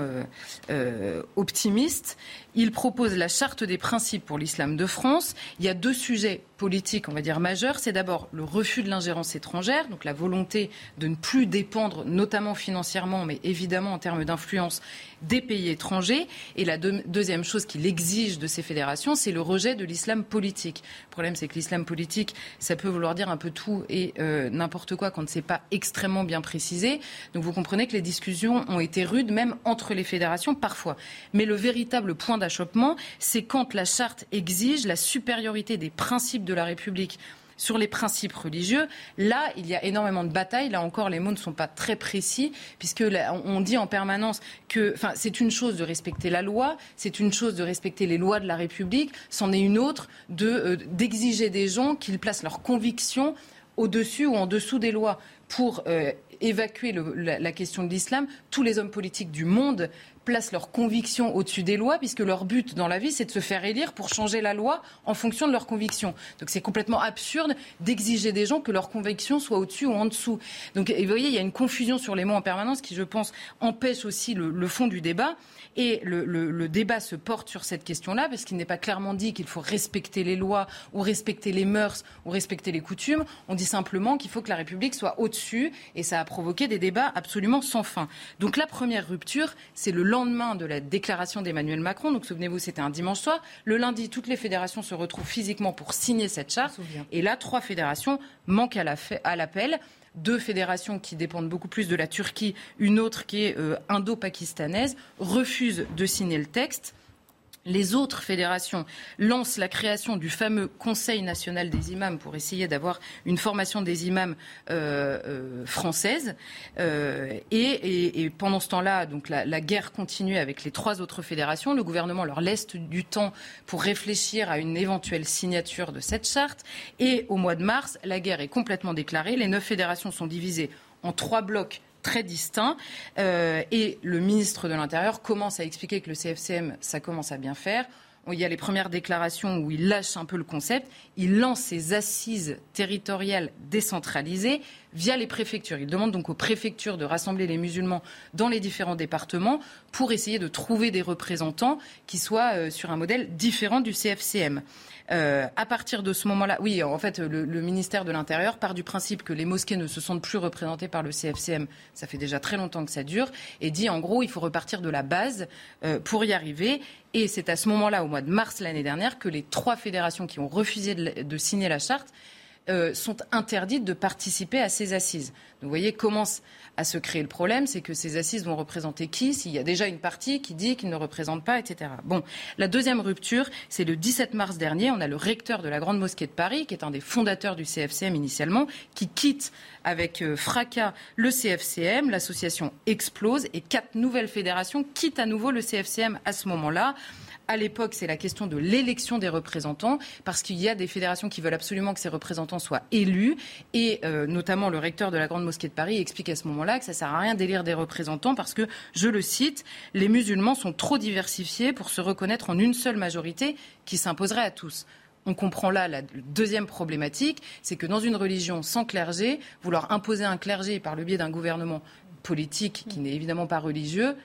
optimiste, Il propose la charte des principes pour l'islam de France. Il y a deux sujets politiques, on va dire, majeurs. C'est d'abord le refus de l'ingérence étrangère, donc la volonté de ne plus dépendre, notamment financièrement, mais évidemment en termes d'influence, des pays étrangers. Et la deuxième chose qu'il exige de ces fédérations, c'est le rejet de l'islam politique. Le problème, c'est que l'islam politique, ça peut vouloir dire un peu tout et euh, n'importe quoi quand ce n'est pas extrêmement bien précisé. Donc vous comprenez que les discussions ont été rudes, même entre les fédérations, parfois. Mais le véritable point c'est quand la charte exige la supériorité des principes de la République sur les principes religieux. Là, il y a énormément de batailles. Là encore, les mots ne sont pas très précis, puisque on dit en permanence que, c'est une chose de respecter la loi, c'est une chose de respecter les lois de la République, c'en est une autre euh, d'exiger des gens qu'ils placent leurs convictions au-dessus ou en dessous des lois pour euh, évacuer la, question de l'islam. Tous les hommes politiques du monde placent leurs convictions au-dessus des lois, puisque leur but dans la vie, c'est de se faire élire pour changer la loi en fonction de leurs convictions. Donc c'est complètement absurde d'exiger des gens que leurs convictions soient au-dessus ou en dessous. Donc vous voyez, il y a une confusion sur les mots en permanence qui, je pense, empêche aussi le fond du débat. Et le, débat se porte sur cette question-là, parce qu'il n'est pas clairement dit qu'il faut respecter les lois ou respecter les mœurs ou respecter les coutumes. On dit simplement qu'il faut que la République soit au-dessus, et ça a provoqué des débats absolument sans fin. Donc la première rupture, c'est le lendemain de la déclaration d'Emmanuel Macron. Donc souvenez-vous, c'était un dimanche soir. Le lundi, toutes les fédérations se retrouvent physiquement pour signer cette charte. Et là, trois fédérations manquent à l'appel deux fédérations qui dépendent beaucoup plus de la Turquie, une autre qui est euh, indo-pakistanaise, refusent de signer le texte. Les autres fédérations lancent la création du fameux Conseil national des imams pour essayer d'avoir une formation des imams euh, euh, française. Euh, et, pendant ce temps-là, donc la, la, guerre continue avec les trois autres fédérations. Le gouvernement leur laisse du temps pour réfléchir à une éventuelle signature de cette charte. Et au mois de mars, la guerre est complètement déclarée. Les neuf fédérations sont divisées en trois blocs très distincts. Euh, et le ministre de l'Intérieur commence à expliquer que le CFCM, ça commence à bien faire. Il y a les premières déclarations où il lâche un peu le concept. Il lance ses assises territoriales décentralisées via les préfectures. Il demande donc aux préfectures de rassembler les musulmans dans les différents départements pour essayer de trouver des représentants qui soient euh, sur un modèle différent du CFCM. Euh, à partir de ce moment-là, oui, en fait, le, ministère de l'Intérieur part du principe que les mosquées ne se sentent plus représentées par le CFCM. Ça fait déjà très longtemps que ça dure. Et dit, en gros, il faut repartir de la base euh, pour y arriver. Et c'est à ce moment-là, au mois de mars l'année dernière, que les trois fédérations qui ont refusé de signer la charte euh, sont interdites de participer à ces assises. vous voyez, commence à se créer le problème, c'est que ces assises vont représenter qui S'il y a déjà une partie qui dit qu'il ne représente pas, etc. Bon, la deuxième rupture, c'est le 17 mars dernier. On a le recteur de la Grande Mosquée de Paris, qui est un des fondateurs du CFCM initialement, qui quitte avec euh, fracas le CFCM. L'association explose et quatre nouvelles fédérations quittent à nouveau le CFCM à ce moment-là à l'époque, c'est la question de l'élection des représentants, parce qu'il y a des fédérations qui veulent absolument que ces représentants soient élus, et euh, notamment le recteur de la Grande Mosquée de Paris explique à ce moment-là que ça ne sert à rien d'élire des représentants, parce que, je le cite, les musulmans sont trop diversifiés pour se reconnaître en une seule majorité qui s'imposerait à tous. On comprend là la deuxième problématique, c'est que dans une religion sans clergé, vouloir imposer un clergé par le biais d'un gouvernement politique qui n'est évidemment pas religieux,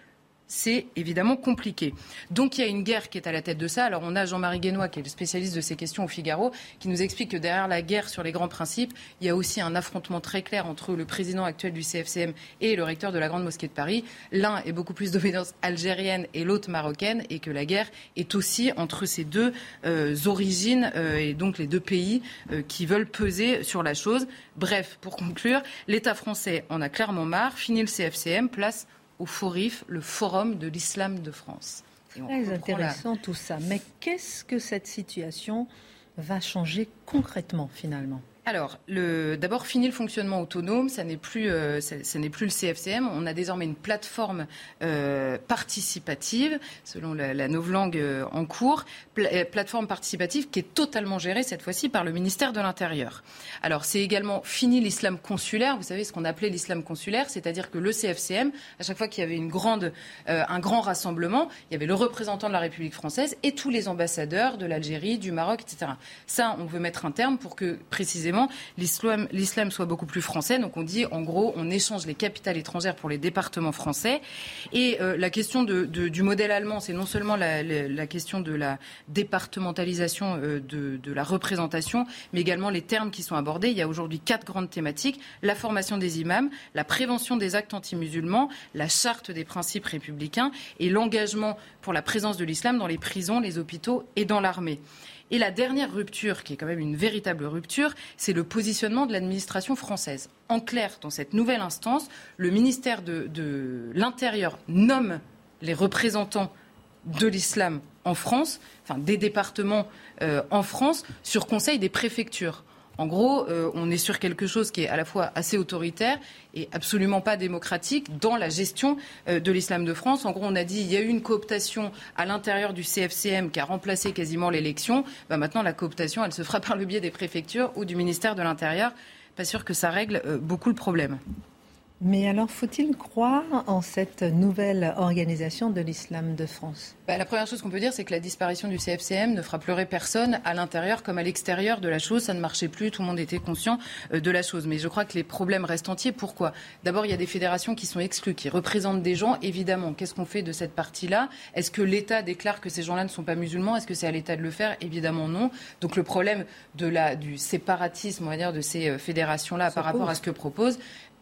c'est évidemment compliqué. Donc il y a une guerre qui est à la tête de ça. Alors on a Jean-Marie Guénois, qui est le spécialiste de ces questions au Figaro, qui nous explique que derrière la guerre sur les grands principes, il y a aussi un affrontement très clair entre le président actuel du CFCM et le recteur de la Grande Mosquée de Paris. L'un est beaucoup plus d'obédience algérienne et l'autre marocaine, et que la guerre est aussi entre ces deux euh, origines euh, et donc les deux pays euh, qui veulent peser sur la chose. Bref, pour conclure, l'État français en a clairement marre. Fini le CFCM, place au FORIF, le Forum de l'Islam de France. Très intéressant tout ça. Mais qu'est-ce que cette situation va changer concrètement finalement? Alors, d'abord, fini le fonctionnement autonome, ça n'est plus, euh, le CFCM. On a désormais une plateforme euh, participative, selon la, la novlangue euh, en cours, plateforme participative qui est totalement gérée cette fois-ci par le ministère de l'Intérieur. Alors, c'est également fini l'islam consulaire. Vous savez ce qu'on appelait l'islam consulaire, c'est-à-dire que le CFCM, à chaque fois qu'il y avait un grand rassemblement, il y avait le représentant de la République française et tous les ambassadeurs de l'Algérie, du Maroc, etc. Ça, on veut mettre un terme pour que précisément l'islam soit beaucoup plus français. Donc on dit, en gros, on échange les capitales étrangères pour les départements français. Et euh, la question du modèle allemand, c'est non seulement la, question de la départementalisation euh, de, de, la représentation, mais également les termes qui sont abordés. Il y a aujourd'hui quatre grandes thématiques la formation des imams, la prévention des actes anti-musulmans, la charte des principes républicains et l'engagement pour la présence de l'islam dans les prisons, les hôpitaux et dans l'armée. Et la dernière rupture, qui est quand même une véritable rupture, c'est le positionnement de l'administration française. En clair, dans cette nouvelle instance, le ministère de, l'Intérieur nomme les représentants de l'islam en France, enfin des départements euh, en France, sur conseil des préfectures. En gros, euh, on est sur quelque chose qui est à la fois assez autoritaire et absolument pas démocratique dans la gestion euh, de l'islam de France. En gros, on a dit qu'il y a eu une cooptation à l'intérieur du CFCM qui a remplacé quasiment l'élection. Bah, maintenant, la cooptation, elle se fera *laughs* par le biais des préfectures ou du ministère de l'Intérieur. Pas sûr que ça règle euh, beaucoup le problème. Mais alors, faut-il croire en cette nouvelle organisation de l'islam de France? Bah, La première chose qu'on peut dire, c'est que la disparition du CFCM ne fera pleurer personne à l'intérieur comme à l'extérieur de la chose. Ça ne marchait plus, tout le monde était conscient euh, de la chose. Mais je crois que les problèmes restent entiers. Pourquoi? D'abord, il y a des fédérations qui sont exclues, qui représentent des gens. Évidemment, qu'est-ce qu'on fait de cette partie-là? Est-ce que l'État déclare que ces gens-là ne sont pas musulmans? Est-ce que c'est à l'État de le faire? Évidemment non. Donc le problème de la, du séparatisme, on va dire, de ces euh, fédérations-là par rapport à ce que propose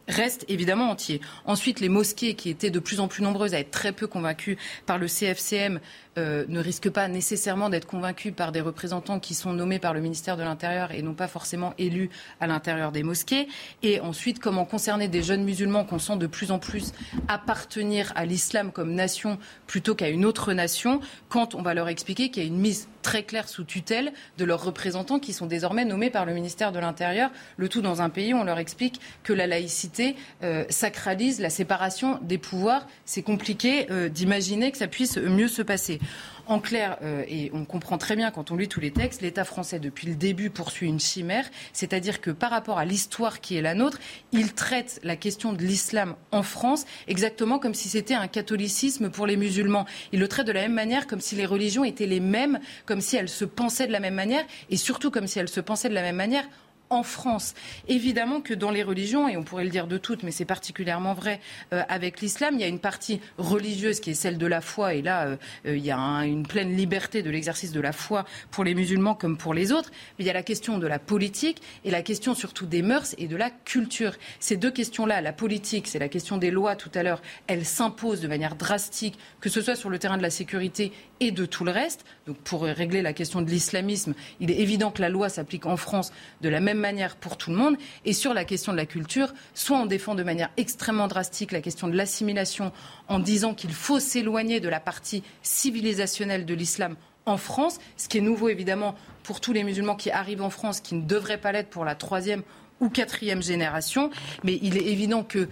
reste évidemment entier. Ensuite, les mosquées qui étaient de plus en plus nombreuses à être très peu convaincues par le CFCM euh, ne risquent pas nécessairement d'être convaincues par des représentants qui sont nommés par le ministère de l'Intérieur et non pas forcément élus à l'intérieur des mosquées. Et ensuite, comment concerner des jeunes musulmans qu'on sent de plus en plus appartenir à l'islam comme nation plutôt qu'à une autre nation quand on va leur expliquer qu'il y a une mise très claire sous tutelle de leurs représentants qui sont désormais nommés par le ministère de l'Intérieur, le tout dans un pays où on leur explique que la laïcité euh, sacralise la séparation des pouvoirs. C'est compliqué euh, d'imaginer que ça puisse mieux se passer. En clair, euh, et on comprend très bien quand on lit tous les textes, l'État français, depuis le début, poursuit une chimère, c'est-à-dire que par rapport à l'histoire qui est la nôtre, il traite la question de l'islam en France exactement comme si c'était un catholicisme pour les musulmans. Il le traite de la même manière, comme si les religions étaient les mêmes, comme si elles se pensaient de la même manière, et surtout comme si elles se pensaient de la même manière en France. Évidemment que dans les religions, et on pourrait le dire de toutes, mais c'est particulièrement vrai euh, avec l'islam, il y a une partie religieuse qui est celle de la foi, et là, euh, euh, il y a une pleine liberté de l'exercice de la foi pour les musulmans comme pour les autres. Mais il y a la question de la politique et la question surtout des mœurs et de la culture. Ces deux questions-là, la politique, c'est la question des lois tout à l'heure, elles s'imposent de manière drastique, que ce soit sur le terrain de la sécurité et de tout le reste. Donc pour régler la question de l'islamisme, il est évident que la loi s'applique en France de la même manière pour tout le monde. Et sur la question de la culture, soit on défend de manière extrêmement drastique la question de l'assimilation en disant qu'il faut s'éloigner de la partie civilisationnelle de l'islam en France, ce qui est nouveau évidemment pour tous les musulmans qui arrivent en France, qui ne devraient pas l'être pour la troisième ou quatrième génération. Mais il est évident que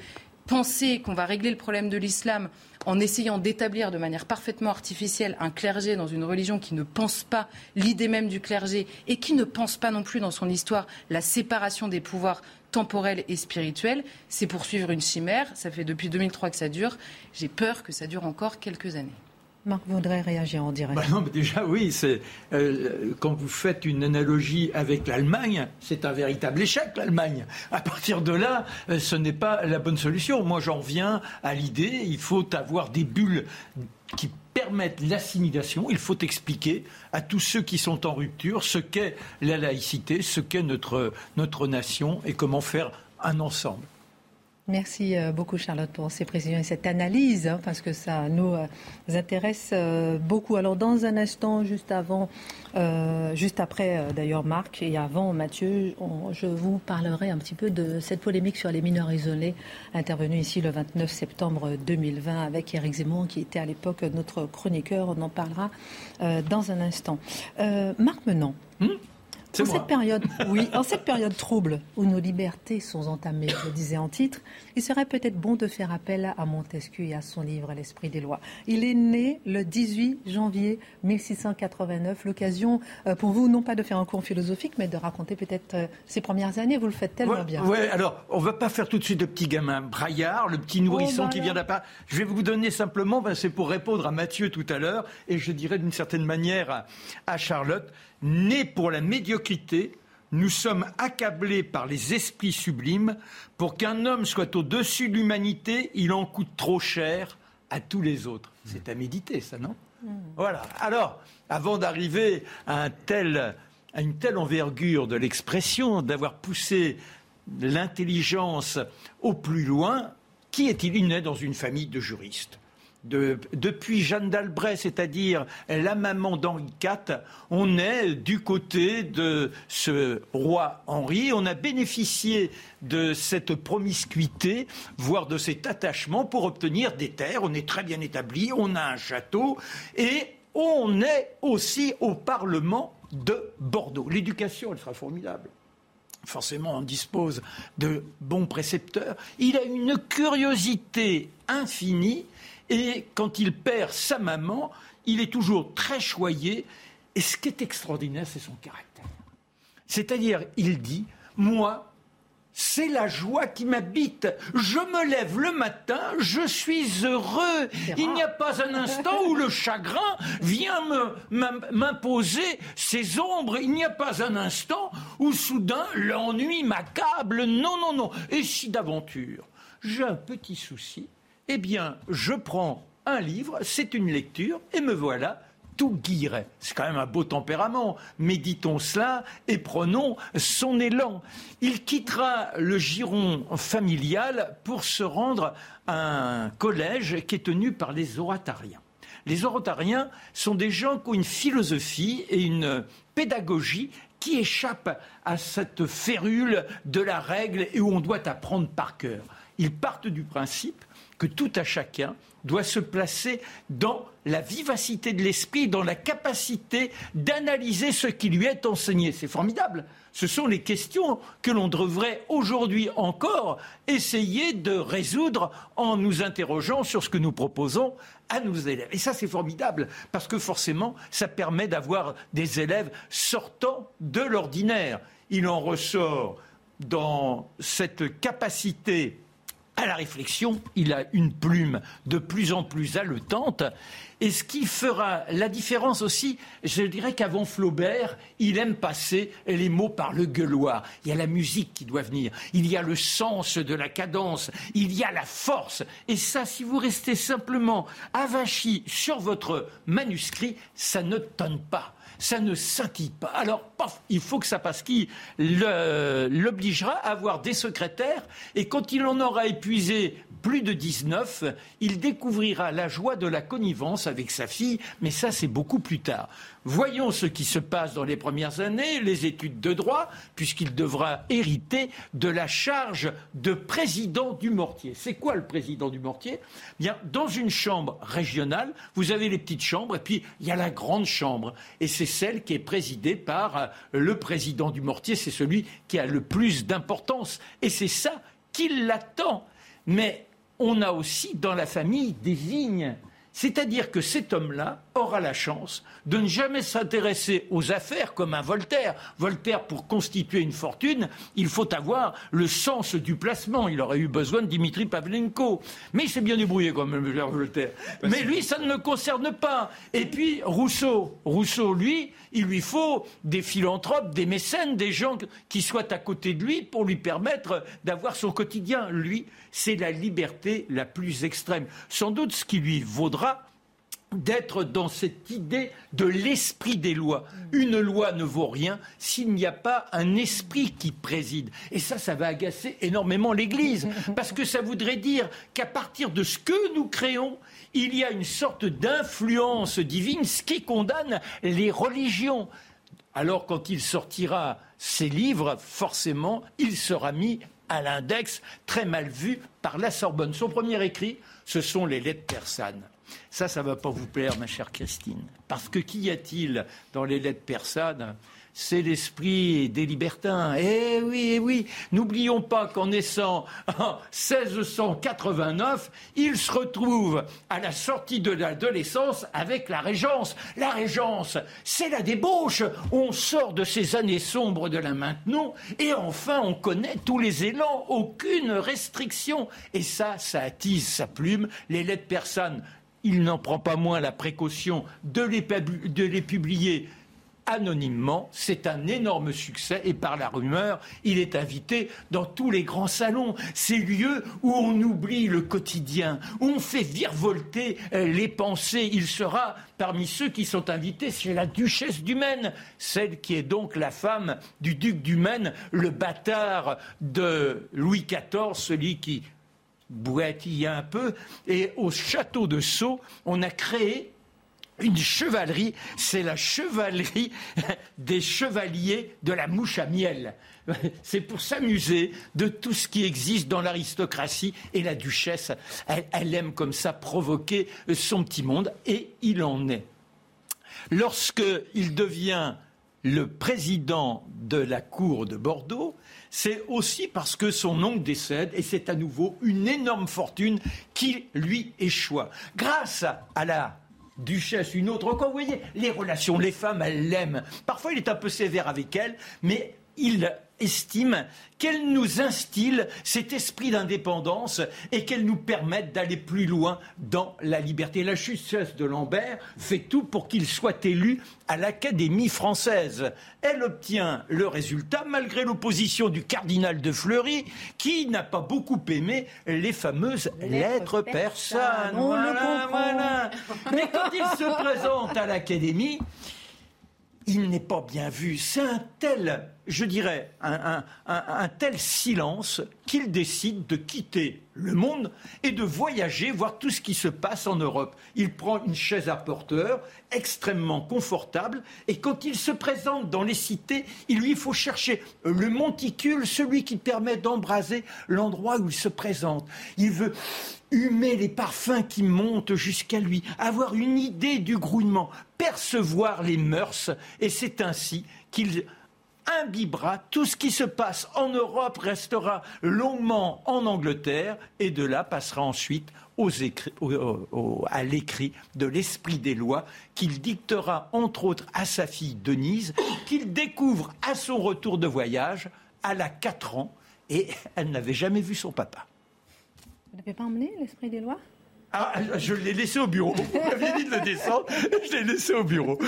penser qu'on va régler le problème de l'islam en essayant d'établir de manière parfaitement artificielle un clergé dans une religion qui ne pense pas l'idée même du clergé et qui ne pense pas non plus dans son histoire la séparation des pouvoirs temporels et spirituels, c'est poursuivre une chimère. Ça fait depuis 2003 que ça dure. J'ai peur que ça dure encore quelques années. Marc voudrait réagir en direct. Bah déjà, oui. Euh, quand vous faites une analogie avec l'Allemagne, c'est un véritable échec, l'Allemagne. À partir de là, euh, ce n'est pas la bonne solution. Moi, j'en viens à l'idée, il faut avoir des bulles qui permettent l'assimilation. Il faut expliquer à tous ceux qui sont en rupture ce qu'est la laïcité, ce qu'est notre nation et comment faire un ensemble. Merci euh, beaucoup Charlotte pour ces précisions et cette analyse, hein, parce que ça nous euh, intéresse euh, beaucoup. Alors dans un instant, juste avant, juste après d'ailleurs Marc et avant Mathieu, je vous parlerai un petit peu de cette polémique sur les mineurs isolés intervenue ici le 29 septembre 2020 avec Eric Zemmour qui était à l'époque notre chroniqueur. On en parlera dans un instant. Marc Menant. Hmm? En cette période, oui, en cette période trouble où nos libertés sont entamées, je disais en titre, il serait peut-être bon de faire appel à Montesquieu et à son livre L'esprit des lois. Il est né le 18 janvier 1689. L'occasion euh, pour vous, non pas de faire un cours philosophique, mais de raconter peut-être euh, ses premières années. Vous le faites tellement bien. Oui, alors on va pas faire tout de suite de petit gamin braillard, le petit nourrisson oh, qui vient d'apparaître. Je vais vous donner simplement, ben, c'est pour répondre à Mathieu tout à l'heure, et je dirais d'une certaine manière à Charlotte né pour la médiocrité nous sommes accablés par les esprits sublimes. Pour qu'un homme soit au-dessus de l'humanité, il en coûte trop cher à tous les autres. C'est à méditer, ça, non Voilà. Alors, avant d'arriver à, un tel, à une telle envergure de l'expression, d'avoir poussé l'intelligence au plus loin, qui est-il? Il naît dans une famille de juristes depuis Jeanne d'Albret, c'est-à-dire la maman d'Henri IV, on est du côté de ce roi Henri. On a bénéficié de cette promiscuité, voire de cet attachement pour obtenir des terres. On est très bien établi, on a un château et on est aussi au Parlement de Bordeaux. L'éducation, elle sera formidable forcément on dispose de bons précepteurs, il a une curiosité infinie et quand il perd sa maman, il est toujours très choyé. Et ce qui est extraordinaire, c'est son caractère. C'est-à-dire, il dit, moi, c'est la joie qui m'habite. Je me lève le matin, je suis heureux. Il n'y a pas un instant où le chagrin vient m'imposer ses ombres. Il n'y a pas un instant où soudain l'ennui m'accable. Non, non, non. Et si d'aventure j'ai un petit souci, eh bien, je prends un livre, c'est une lecture, et me voilà tout guiret. C'est quand même un beau tempérament. Méditons cela et prenons son élan. Il quittera le giron familial pour se rendre à un collège qui est tenu par les oratariens. Les oratariens sont des gens qui ont une philosophie et une pédagogie qui échappent à cette férule de la règle et où on doit apprendre par cœur. Ils partent du principe que tout à chacun doit se placer dans la vivacité de l'esprit, dans la capacité d'analyser ce qui lui est enseigné. C'est formidable. Ce sont les questions que l'on devrait aujourd'hui encore essayer de résoudre en nous interrogeant sur ce que nous proposons à nos élèves. Et ça, c'est formidable, parce que forcément, ça permet d'avoir des élèves sortant de l'ordinaire. Il en ressort dans cette capacité à la réflexion, il a une plume de plus en plus haletante. Et ce qui fera la différence aussi, je dirais qu'avant Flaubert, il aime passer les mots par le gueuloir. Il y a la musique qui doit venir, il y a le sens de la cadence, il y a la force. Et ça, si vous restez simplement avachi sur votre manuscrit, ça ne tonne pas ça ne scintille pas. Alors, paf, il faut que ça passe qui l'obligera à avoir des secrétaires et quand il en aura épuisé plus de 19, il découvrira la joie de la connivence avec sa fille, mais ça c'est beaucoup plus tard. Voyons ce qui se passe dans les premières années, les études de droit, puisqu'il devra hériter de la charge de président du mortier. C'est quoi le président du mortier? Bien, dans une chambre régionale, vous avez les petites chambres, et puis il y a la grande chambre, et c'est celle qui est présidée par euh, le président du mortier, c'est celui qui a le plus d'importance, et c'est ça qui l'attend. Mais on a aussi dans la famille des vignes. C'est-à-dire que cet homme-là aura la chance de ne jamais s'intéresser aux affaires comme un Voltaire. Voltaire, pour constituer une fortune, il faut avoir le sens du placement. Il aurait eu besoin de Dimitri Pavlenko. Mais il s'est bien débrouillé quand même, Voltaire. Mais lui, ça ne le concerne pas. Et puis, Rousseau. Rousseau, lui, il lui faut des philanthropes, des mécènes, des gens qui soient à côté de lui pour lui permettre d'avoir son quotidien. Lui, c'est la liberté la plus extrême. Sans doute ce qui lui vaudra d'être dans cette idée de l'esprit des lois. Une loi ne vaut rien s'il n'y a pas un esprit qui préside. Et ça, ça va agacer énormément l'Église, *laughs* parce que ça voudrait dire qu'à partir de ce que nous créons, il y a une sorte d'influence divine, ce qui condamne les religions. Alors quand il sortira ses livres, forcément, il sera mis à l'index, très mal vu par la Sorbonne. Son premier écrit, ce sont les lettres persanes. Ça, ça ne va pas vous plaire, ma chère Christine. Parce que qu'y a-t-il dans les lettres persanes c'est l'esprit des libertins. Eh oui, eh oui, n'oublions pas qu'en naissant en 1689, il se retrouve à la sortie de l'adolescence avec la Régence. La Régence, c'est la débauche. On sort de ces années sombres de la maintenant et enfin on connaît tous les élans, aucune restriction. Et ça, ça attise sa plume. Les lettres persanes il n'en prend pas moins la précaution de les, publier anonymement. C'est un énorme succès et par la rumeur, il est invité dans tous les grands salons, ces lieux où on oublie le quotidien, où on fait virevolter euh, les pensées. Il sera parmi ceux qui sont invités chez la duchesse du Maine, celle qui est donc la femme du duc du Maine, le bâtard de Louis XIV, celui qui boitille un peu. Et au château de Sceaux, on a créé une chevalerie, c'est la chevalerie *laughs* des chevaliers de la mouche à miel. *laughs* C'est pour s'amuser de tout ce qui existe dans l'aristocratie. Et la duchesse, elle, aime comme ça provoquer son petit monde. Et il en est. Lorsqu'il devient le président de la cour de Bordeaux, c'est aussi parce que son oncle décède et c'est à nouveau une énorme fortune qui lui échoue. Grâce à la duchesse, une autre encore. Vous voyez, les relations, les femmes, elles l'aiment. Parfois, il est un peu sévère avec elles, mais il estime qu'elle nous instille cet esprit d'indépendance et qu'elle nous permette d'aller plus loin dans la liberté. La justesse de Lambert fait tout pour qu'il soit élu à l'Académie française. Elle obtient le résultat malgré l'opposition du cardinal de Fleury qui n'a pas beaucoup aimé les fameuses lettres, persanes. Mais quand il se présente à l'Académie, il n'est pas bien vu. C'est un tel, je dirais, un, tel silence qu'il décide de quitter le monde et de voyager, voir tout ce qui se passe en Europe. Il prend une chaise à porteur extrêmement confortable et quand il se présente dans les cités, il lui faut chercher le monticule, celui qui permet d'embraser l'endroit où il se présente. Il veut humer les parfums qui montent jusqu'à lui, avoir une idée du grouillement, percevoir les mœurs, et c'est ainsi qu'il imbibera tout ce qui se passe en Europe, restera longuement en Angleterre, et de là passera ensuite à l'écrit de l'esprit des lois qu'il dictera entre autres à sa fille Denise, qu'il découvre à son retour de voyage, à la 4 ans, et elle n'avait jamais vu son papa. Vous n'avez pas emmené l'esprit des lois? Ah, je l'ai laissé au bureau. Vous m'aviez dit de le descendre, je l'ai laissé au bureau.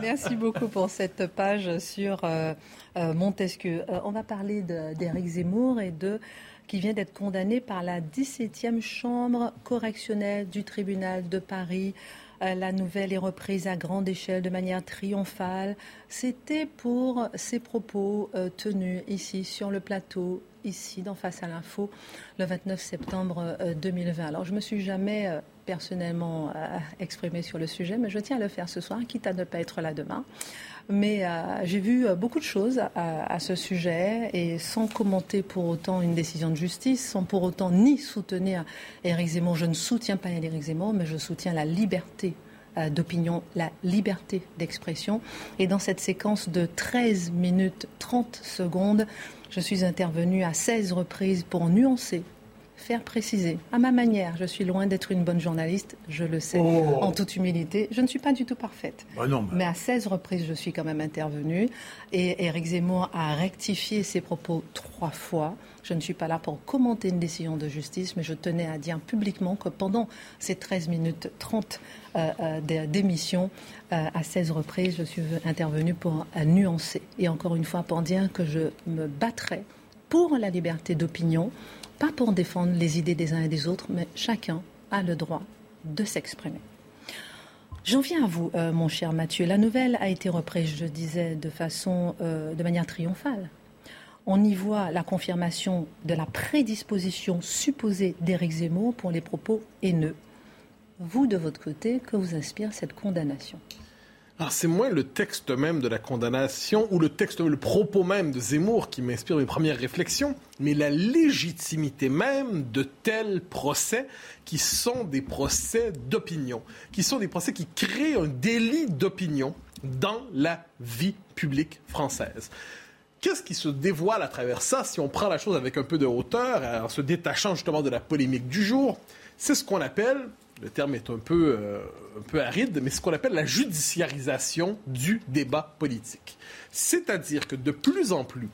merci, beaucoup pour cette page sur euh, euh, Montesquieu. Euh, on va parler d'Éric Zemmour et de qui vient d'être condamné par la 17e chambre correctionnelle du tribunal de Paris. La nouvelle est reprise à grande échelle de manière triomphale. C'était pour ses propos tenus ici sur le plateau ici, dans Face à l'info, le 29 septembre 2020. Euh, Alors, je me suis jamais euh, personnellement euh, exprimée sur le sujet, mais je tiens à le faire ce soir, quitte à ne pas être là demain. Mais j'ai vu beaucoup de choses à, ce sujet et sans commenter pour autant une décision de justice, sans pour autant ni soutenir Éric Zemmour. Je ne soutiens pas Éric Zemmour, mais je soutiens la liberté d'opinion, la liberté d'expression. Et dans cette séquence de 13 minutes 30 secondes, je suis intervenue à 16 reprises pour nuancer, faire préciser, à ma manière. Je suis loin d'être une bonne journaliste, je le sais, oh. en toute humilité. Je ne suis pas du tout parfaite. Bah bah. Mais à 16 reprises, je suis quand même intervenue. Et Eric Zemmour a rectifié ses propos trois fois. Je ne suis pas là pour commenter une décision de justice, mais je tenais à dire publiquement que pendant ces 13 minutes 30 euh, euh, d'émission, euh, à 16 reprises, je suis intervenue pour nuancer. Et encore une fois, pour dire que je me battrai pour la liberté d'opinion, pas pour défendre les idées des uns et des autres, mais chacun a le droit de s'exprimer. J'en viens à vous, mon cher Mathieu. La nouvelle a été reprise, je disais, de façon, de manière triomphale on y voit la confirmation de la prédisposition supposée d'Éric Zemmour pour les propos haineux. Vous, de votre côté, que vous inspire cette condamnation? Alors c'est moins le texte même de la condamnation ou le texte, le propos même de Zemmour qui m'inspire mes premières réflexions, mais la légitimité même de tels procès qui sont des procès d'opinion, qui sont des procès qui créent un délit d'opinion dans la vie publique française. Qu'est-ce qui se dévoile à travers ça si on prend la chose avec un peu de hauteur, en se détachant justement de la polémique du jour? C'est ce qu'on appelle, le terme est un peu, euh, un peu aride, mais ce qu'on appelle la judiciarisation du débat politique. C'est-à-dire que de plus en plus,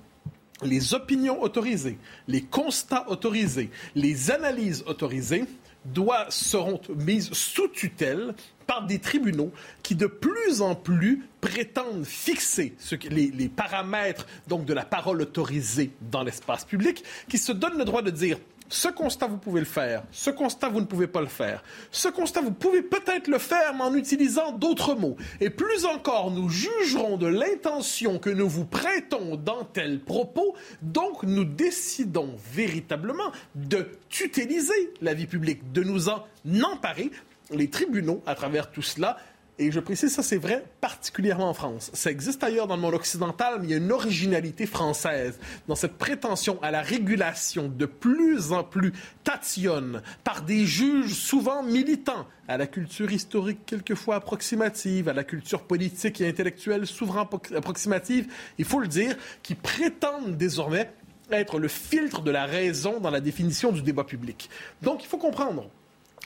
les opinions autorisées, les constats autorisés, les analyses autorisées doit, seront mises sous tutelle par des tribunaux qui de plus en plus prétendent fixer les, paramètres donc de la parole autorisée dans l'espace public, qui se donnent le droit de dire ce constat, vous pouvez le faire. Ce constat, vous ne pouvez pas le faire. Ce constat, vous pouvez peut-être le faire, mais en utilisant d'autres mots. Et plus encore, nous jugerons de l'intention que nous vous prêtons dans tel propos. Donc, nous décidons véritablement de tutéliser la vie publique, de nous en emparer. Les tribunaux, à travers tout cela, et je précise, ça c'est vrai particulièrement en France. Ça existe ailleurs dans le monde occidental, mais il y a une originalité française dans cette prétention à la régulation de plus en plus tatillonne par des juges souvent militants à la culture historique quelquefois approximative, à la culture politique et intellectuelle souvent approximative, il faut le dire, qui prétendent désormais être le filtre de la raison dans la définition du débat public. Donc il faut comprendre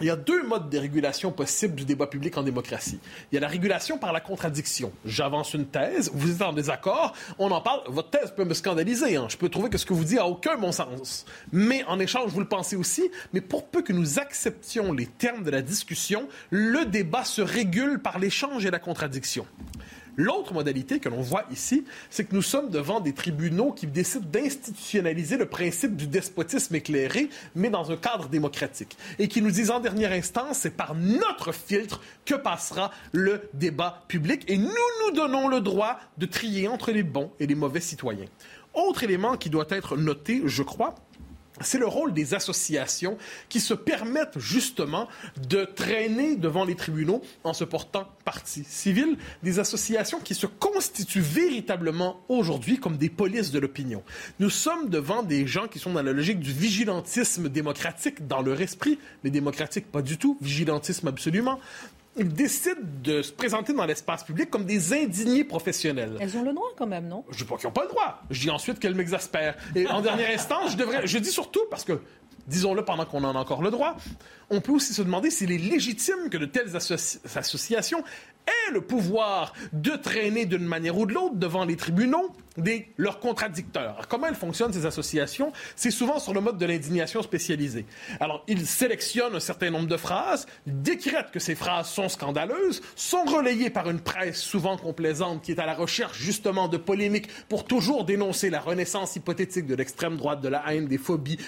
il y a deux modes de régulation possibles du débat public en démocratie. Il y a la régulation par la contradiction. J'avance une thèse, vous êtes en désaccord, on en parle. Votre thèse peut me scandaliser. Hein. Je peux trouver que ce que vous dites a aucun bon sens. Mais en échange, vous le pensez aussi. Mais pour peu que nous acceptions les termes de la discussion, le débat se régule par l'échange et la contradiction. L'autre modalité que l'on voit ici, c'est que nous sommes devant des tribunaux qui décident d'institutionnaliser le principe du despotisme éclairé, mais dans un cadre démocratique, et qui nous disent en dernière instance, c'est par notre filtre que passera le débat public, et nous nous donnons le droit de trier entre les bons et les mauvais citoyens. Autre élément qui doit être noté, je crois, c'est le rôle des associations qui se permettent justement de traîner devant les tribunaux en se portant partie civile, des associations qui se constituent véritablement aujourd'hui comme des polices de l'opinion. Nous sommes devant des gens qui sont dans la logique du vigilantisme démocratique dans leur esprit, mais démocratique pas du tout, vigilantisme absolument, ils décident de se présenter dans l'espace public comme des indignés professionnels. Elles ont le droit quand même, non? Je dis pas qu'ils n'ont pas le droit. Je dis ensuite qu'elles m'exaspèrent. Et en dernier *laughs* instant, je devrais, je dis surtout parce que disons-le pendant qu'on en a encore le droit, on peut aussi se demander s'il est légitime que de telles associations aient le pouvoir de traîner d'une manière ou de l'autre devant les tribunaux des, leurs contradicteurs. comment elles fonctionnent, ces associations? C'est souvent sur le mode de l'indignation spécialisée. Alors, ils sélectionnent un certain nombre de phrases, décrètent que ces phrases sont scandaleuses, sont relayées par une presse souvent complaisante qui est à la recherche justement de polémiques pour toujours dénoncer la renaissance hypothétique de l'extrême droite, de la haine, des phobies,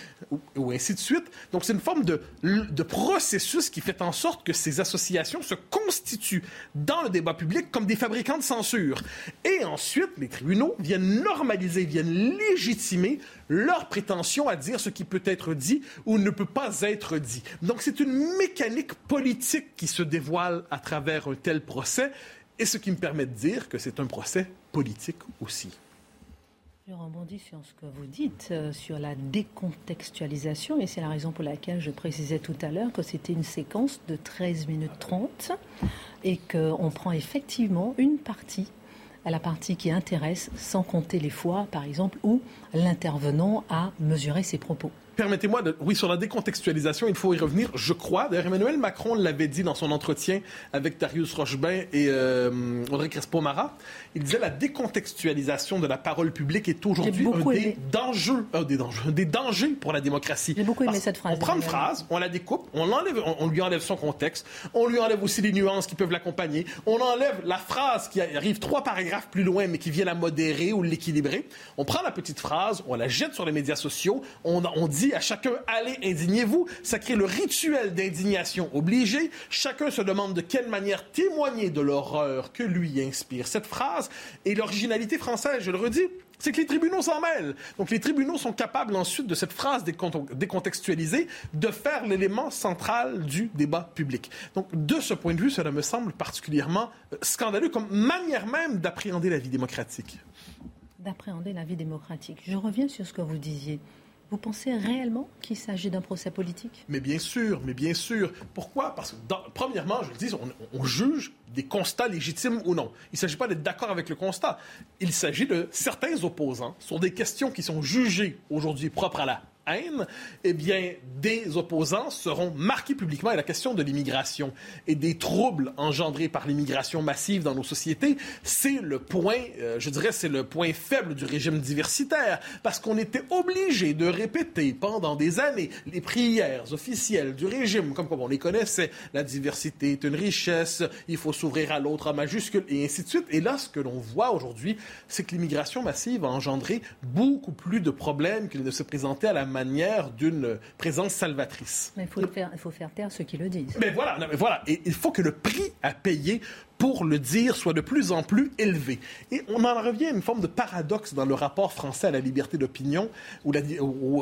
ou, ainsi de suite. Donc, c'est une forme de processus qui fait en sorte que ces associations se constituent dans le débat public comme des fabricants de censure. Et ensuite, les tribunaux viennent viennent normaliser, viennent légitimer leur prétention à dire ce qui peut être dit ou ne peut pas être dit. Donc c'est une mécanique politique qui se dévoile à travers un tel procès, et ce qui me permet de dire que c'est un procès politique aussi. Je rebondis sur ce que vous dites, euh, sur la décontextualisation, et c'est la raison pour laquelle je précisais tout à l'heure que c'était une séquence de 13 minutes 30 et qu'on prend effectivement une partie à la partie qui intéresse, sans compter les fois, par exemple, où l'intervenant a mesuré ses propos. Permettez-moi de. Oui, sur la décontextualisation, il faut y revenir, je crois. D'ailleurs, Emmanuel Macron l'avait dit dans son entretien avec Darius Rochebain et euh, Audrey Crespo-Mara. Il disait la décontextualisation de la parole publique est aujourd'hui un des dangers, des dangers, des dangers pour la démocratie. J'ai beaucoup aimé cette phrase. On prend une phrase, on la découpe, on, l'enlève, on, lui enlève son contexte, on lui enlève aussi les nuances qui peuvent l'accompagner, on enlève la phrase qui arrive trois paragraphes plus loin mais qui vient la modérer ou l'équilibrer. On prend la petite phrase, on la jette sur les médias sociaux, on, on dit à chacun allez, indignez-vous. Ça crée le rituel d'indignation obligé. Chacun se demande de quelle manière témoigner de l'horreur que lui inspire cette phrase. Et l'originalité française, je le redis, c'est que les tribunaux s'en mêlent. Donc les tribunaux sont capables ensuite de cette phrase décontextualisée de faire l'élément central du débat public. Donc de ce point de vue, cela me semble particulièrement euh, scandaleux comme manière même d'appréhender la vie démocratique. D'appréhender la vie démocratique. Je reviens sur ce que vous disiez. Vous pensez réellement qu'il s'agit d'un procès politique? Mais bien sûr, mais bien sûr. Pourquoi? Parce que, premièrement, je le dis, on, juge des constats légitimes ou non. Il ne s'agit pas d'être d'accord avec le constat. Il s'agit de certains opposants sur des questions qui sont jugées aujourd'hui propres à la haine, eh bien, des opposants seront marqués publiquement. Et la question de l'immigration et des troubles engendrés par l'immigration massive dans nos sociétés, c'est le point, euh, je dirais, c'est le point faible du régime diversitaire, parce qu'on était obligé de répéter pendant des années les prières officielles du régime, comme, on les connaissait, la diversité est une richesse, il faut s'ouvrir à l'autre en majuscule, et ainsi de suite. Et là, ce que l'on voit aujourd'hui, c'est que l'immigration massive a engendré beaucoup plus de problèmes qu'il ne se présentait à la manière d'une présence salvatrice. Mais il faut, faire, il faut faire taire ceux qui le disent. Mais voilà, mais voilà. Et il faut que le prix à payer pour le dire soit de plus en plus élevé. Et on en revient à une forme de paradoxe dans le rapport français à la liberté d'opinion ou,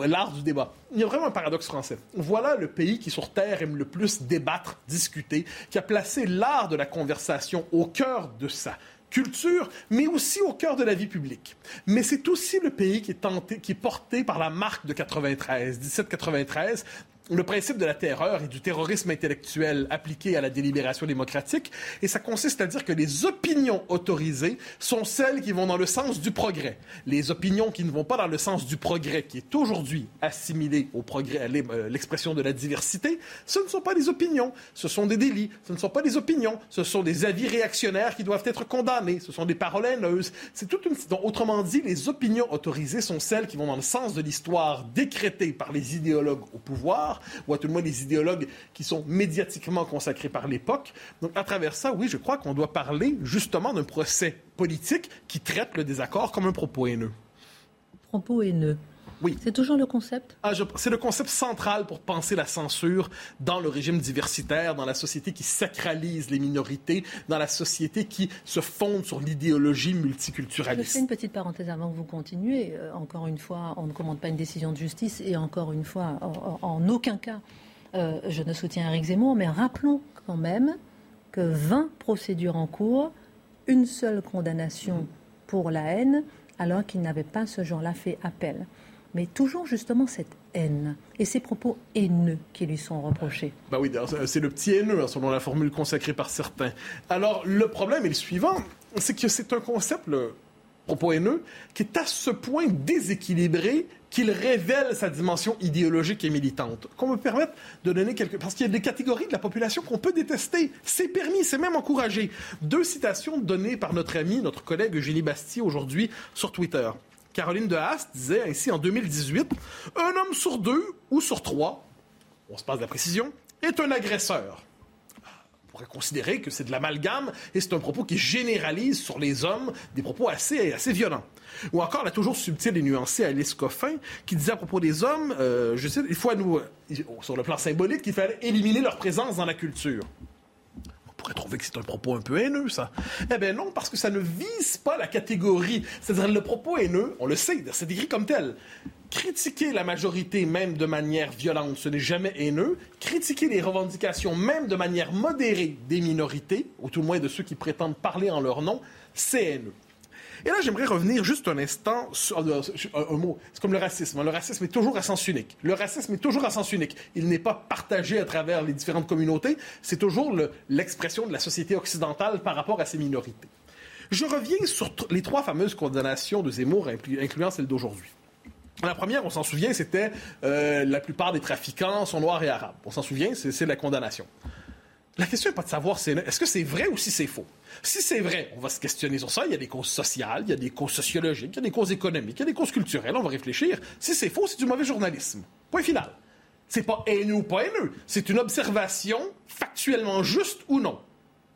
l'art du débat. Il y a vraiment un paradoxe français. Voilà le pays qui sur Terre aime le plus débattre, discuter, qui a placé l'art de la conversation au cœur de ça culture, mais aussi au cœur de la vie publique. Mais c'est aussi le pays qui est, porté par la marque de 93, 1793, le principe de la terreur et du terrorisme intellectuel appliqué à la délibération démocratique, et ça consiste à dire que les opinions autorisées sont celles qui vont dans le sens du progrès. Les opinions qui ne vont pas dans le sens du progrès, qui est aujourd'hui assimilé au progrès, à euh, l'expression de la diversité, ce ne sont pas des opinions, ce sont des délits, ce ne sont pas des opinions, ce sont des avis réactionnaires qui doivent être condamnés, ce sont des paroles haineuses. C'est autrement dit, les opinions autorisées sont celles qui vont dans le sens de l'histoire décrétée par les idéologues au pouvoir ou à tout le moins des idéologues qui sont médiatiquement consacrés par l'époque. Donc, à travers ça, oui, je crois qu'on doit parler justement d'un procès politique qui traite le désaccord comme un propos haineux. Propos haineux. Oui. C'est toujours le concept? Ah, C'est le concept central pour penser la censure dans le régime diversitaire, dans la société qui sacralise les minorités, dans la société qui se fonde sur l'idéologie multiculturaliste. Je fais une petite parenthèse avant que vous continuez. Euh, encore une fois, on ne commande pas une décision de justice et encore une fois, en, aucun cas, euh, je ne soutiens Eric Zemmour, mais rappelons quand même que 20 procédures en cours, une seule condamnation pour la haine, alors qu'il n'avait pas ce jour-là fait appel mais toujours justement cette haine et ces propos haineux qui lui sont reprochés. Bah oui, c'est le petit haineux, hein, selon la formule consacrée par certains. Alors, le problème est le suivant, c'est que c'est un concept, le propos haineux, qui est à ce point déséquilibré qu'il révèle sa dimension idéologique et militante. Qu'on me permette de donner quelques... Parce qu'il y a des catégories de la population qu'on peut détester. C'est permis, c'est même encouragé. Deux citations données par notre ami, notre collègue Eugénie Bastier aujourd'hui sur Twitter. Caroline de Haas disait ainsi en 2018 Un homme sur deux ou sur trois, on se passe de la précision, est un agresseur. On pourrait considérer que c'est de l'amalgame et c'est un propos qui généralise sur les hommes des propos assez, assez violents. Ou encore la toujours subtile et nuancée Alice Coffin qui disait à propos des hommes, euh, je sais, il faut sur le plan symbolique, qu'il fallait éliminer leur présence dans la culture pourrait trouver que c'est un propos un peu haineux, ça. Eh bien non, parce que ça ne vise pas la catégorie. C'est-à-dire le propos haineux, on le sait, c'est écrit comme tel. Critiquer la majorité, même de manière violente, ce n'est jamais haineux. Critiquer les revendications, même de manière modérée, des minorités, ou tout le moins de ceux qui prétendent parler en leur nom, c'est haineux. Et là, j'aimerais revenir juste un instant sur un, mot. C'est comme le racisme. Hein. Le racisme est toujours à sens unique. Le racisme est toujours à sens unique. Il n'est pas partagé à travers les différentes communautés. C'est toujours l'expression de la société occidentale par rapport à ses minorités. Je reviens sur les trois fameuses condamnations de Zemmour, incluant celle d'aujourd'hui. La première, on s'en souvient, c'était euh, la plupart des trafiquants sont noirs et arabes. On s'en souvient, c'est la condamnation. La question n'est pas de savoir est-ce que c'est vrai ou si c'est faux. Si c'est vrai, on va se questionner sur ça. Il y a des causes sociales, il y a des causes sociologiques, il y a des causes économiques, il y a des causes culturelles. On va réfléchir. Si c'est faux, c'est du mauvais journalisme. Point final. C'est pas haineux ou pas haineux. C'est une observation factuellement juste ou non.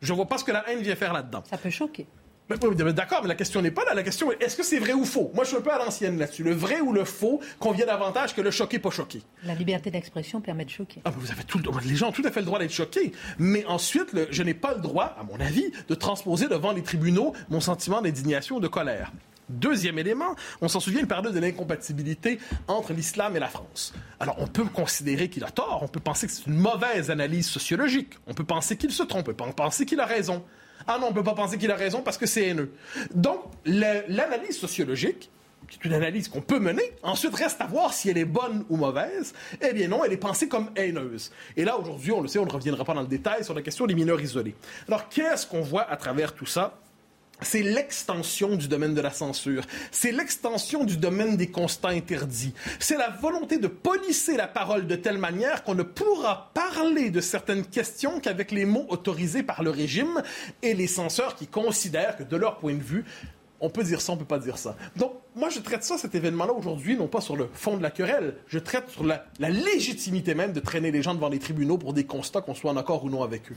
Je vois pas ce que la haine vient faire là-dedans. Ça peut choquer. D'accord, mais la question n'est pas là. La question est est-ce que c'est vrai ou faux? Moi, je suis un peu à l'ancienne là-dessus. Le vrai ou le faux convient davantage que le choqué, pas choqué. La liberté d'expression permet de choquer. Ah, vous avez tout, les gens ont tout à fait le droit d'être choqués. Mais ensuite, je n'ai pas le droit, à mon avis, de transposer devant les tribunaux mon sentiment d'indignation ou de colère. Deuxième élément, on s'en souvient, il parlait de l'incompatibilité entre l'islam et la France. Alors, on peut considérer qu'il a tort, on peut penser que c'est une mauvaise analyse sociologique, on peut penser qu'il se trompe, on peut penser qu'il a raison. Ah non, on ne peut pas penser qu'il a raison parce que c'est haineux. Donc, l'analyse sociologique, qui est une analyse qu'on peut mener. Ensuite, reste à voir si elle est bonne ou mauvaise. Eh bien non, elle est pensée comme haineuse. Et là, aujourd'hui, on le sait, on ne reviendra pas dans le détail sur la question des mineurs isolés. Alors, qu'est-ce qu'on voit à travers tout ça? C'est l'extension du domaine de la censure, c'est l'extension du domaine des constats interdits, c'est la volonté de polisser la parole de telle manière qu'on ne pourra parler de certaines questions qu'avec les mots autorisés par le régime et les censeurs qui considèrent que de leur point de vue, on peut dire ça, on peut pas dire ça. Donc, moi, je traite ça, cet événement-là, aujourd'hui, non pas sur le fond de la querelle, je traite sur la, la légitimité même de traîner les gens devant les tribunaux pour des constats, qu'on soit en accord ou non avec eux.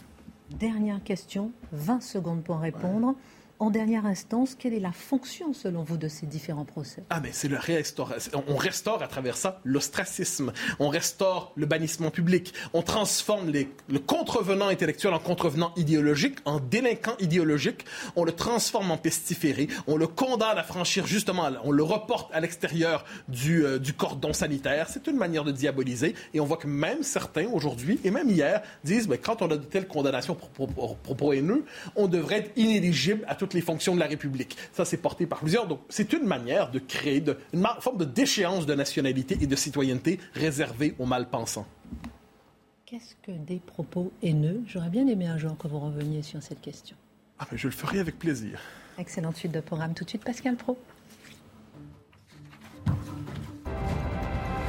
Dernière question, 20 secondes pour répondre en dernière instance, quelle est la fonction, selon vous, de ces différents procès? Ah, mais c'est le restauration. On restaure à travers ça l'ostracisme. On restaure le bannissement public. On transforme les, le contrevenant intellectuel en contrevenant idéologique, en délinquant idéologique. On le transforme en pestiféré. On le condamne à franchir, justement, on le reporte à l'extérieur du, euh, du cordon sanitaire. C'est une manière de diaboliser. Et on voit que même certains, aujourd'hui, et même hier, disent, mais quand on a de telles condamnations pour propos haineux, on devrait être inéligible à toute les fonctions de la République. Ça, c'est porté par plusieurs. Donc, c'est une manière de créer une forme de déchéance de nationalité et de citoyenneté réservée aux mal-pensants. Qu'est-ce que des propos haineux? J'aurais bien aimé un jour que vous reveniez sur cette question. Ah, mais je le ferai avec plaisir. Excellente suite de programme. Tout de suite, Pascal Pro.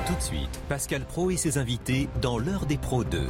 Tout de suite, Pascal Pro et ses invités dans l'heure des pros 2.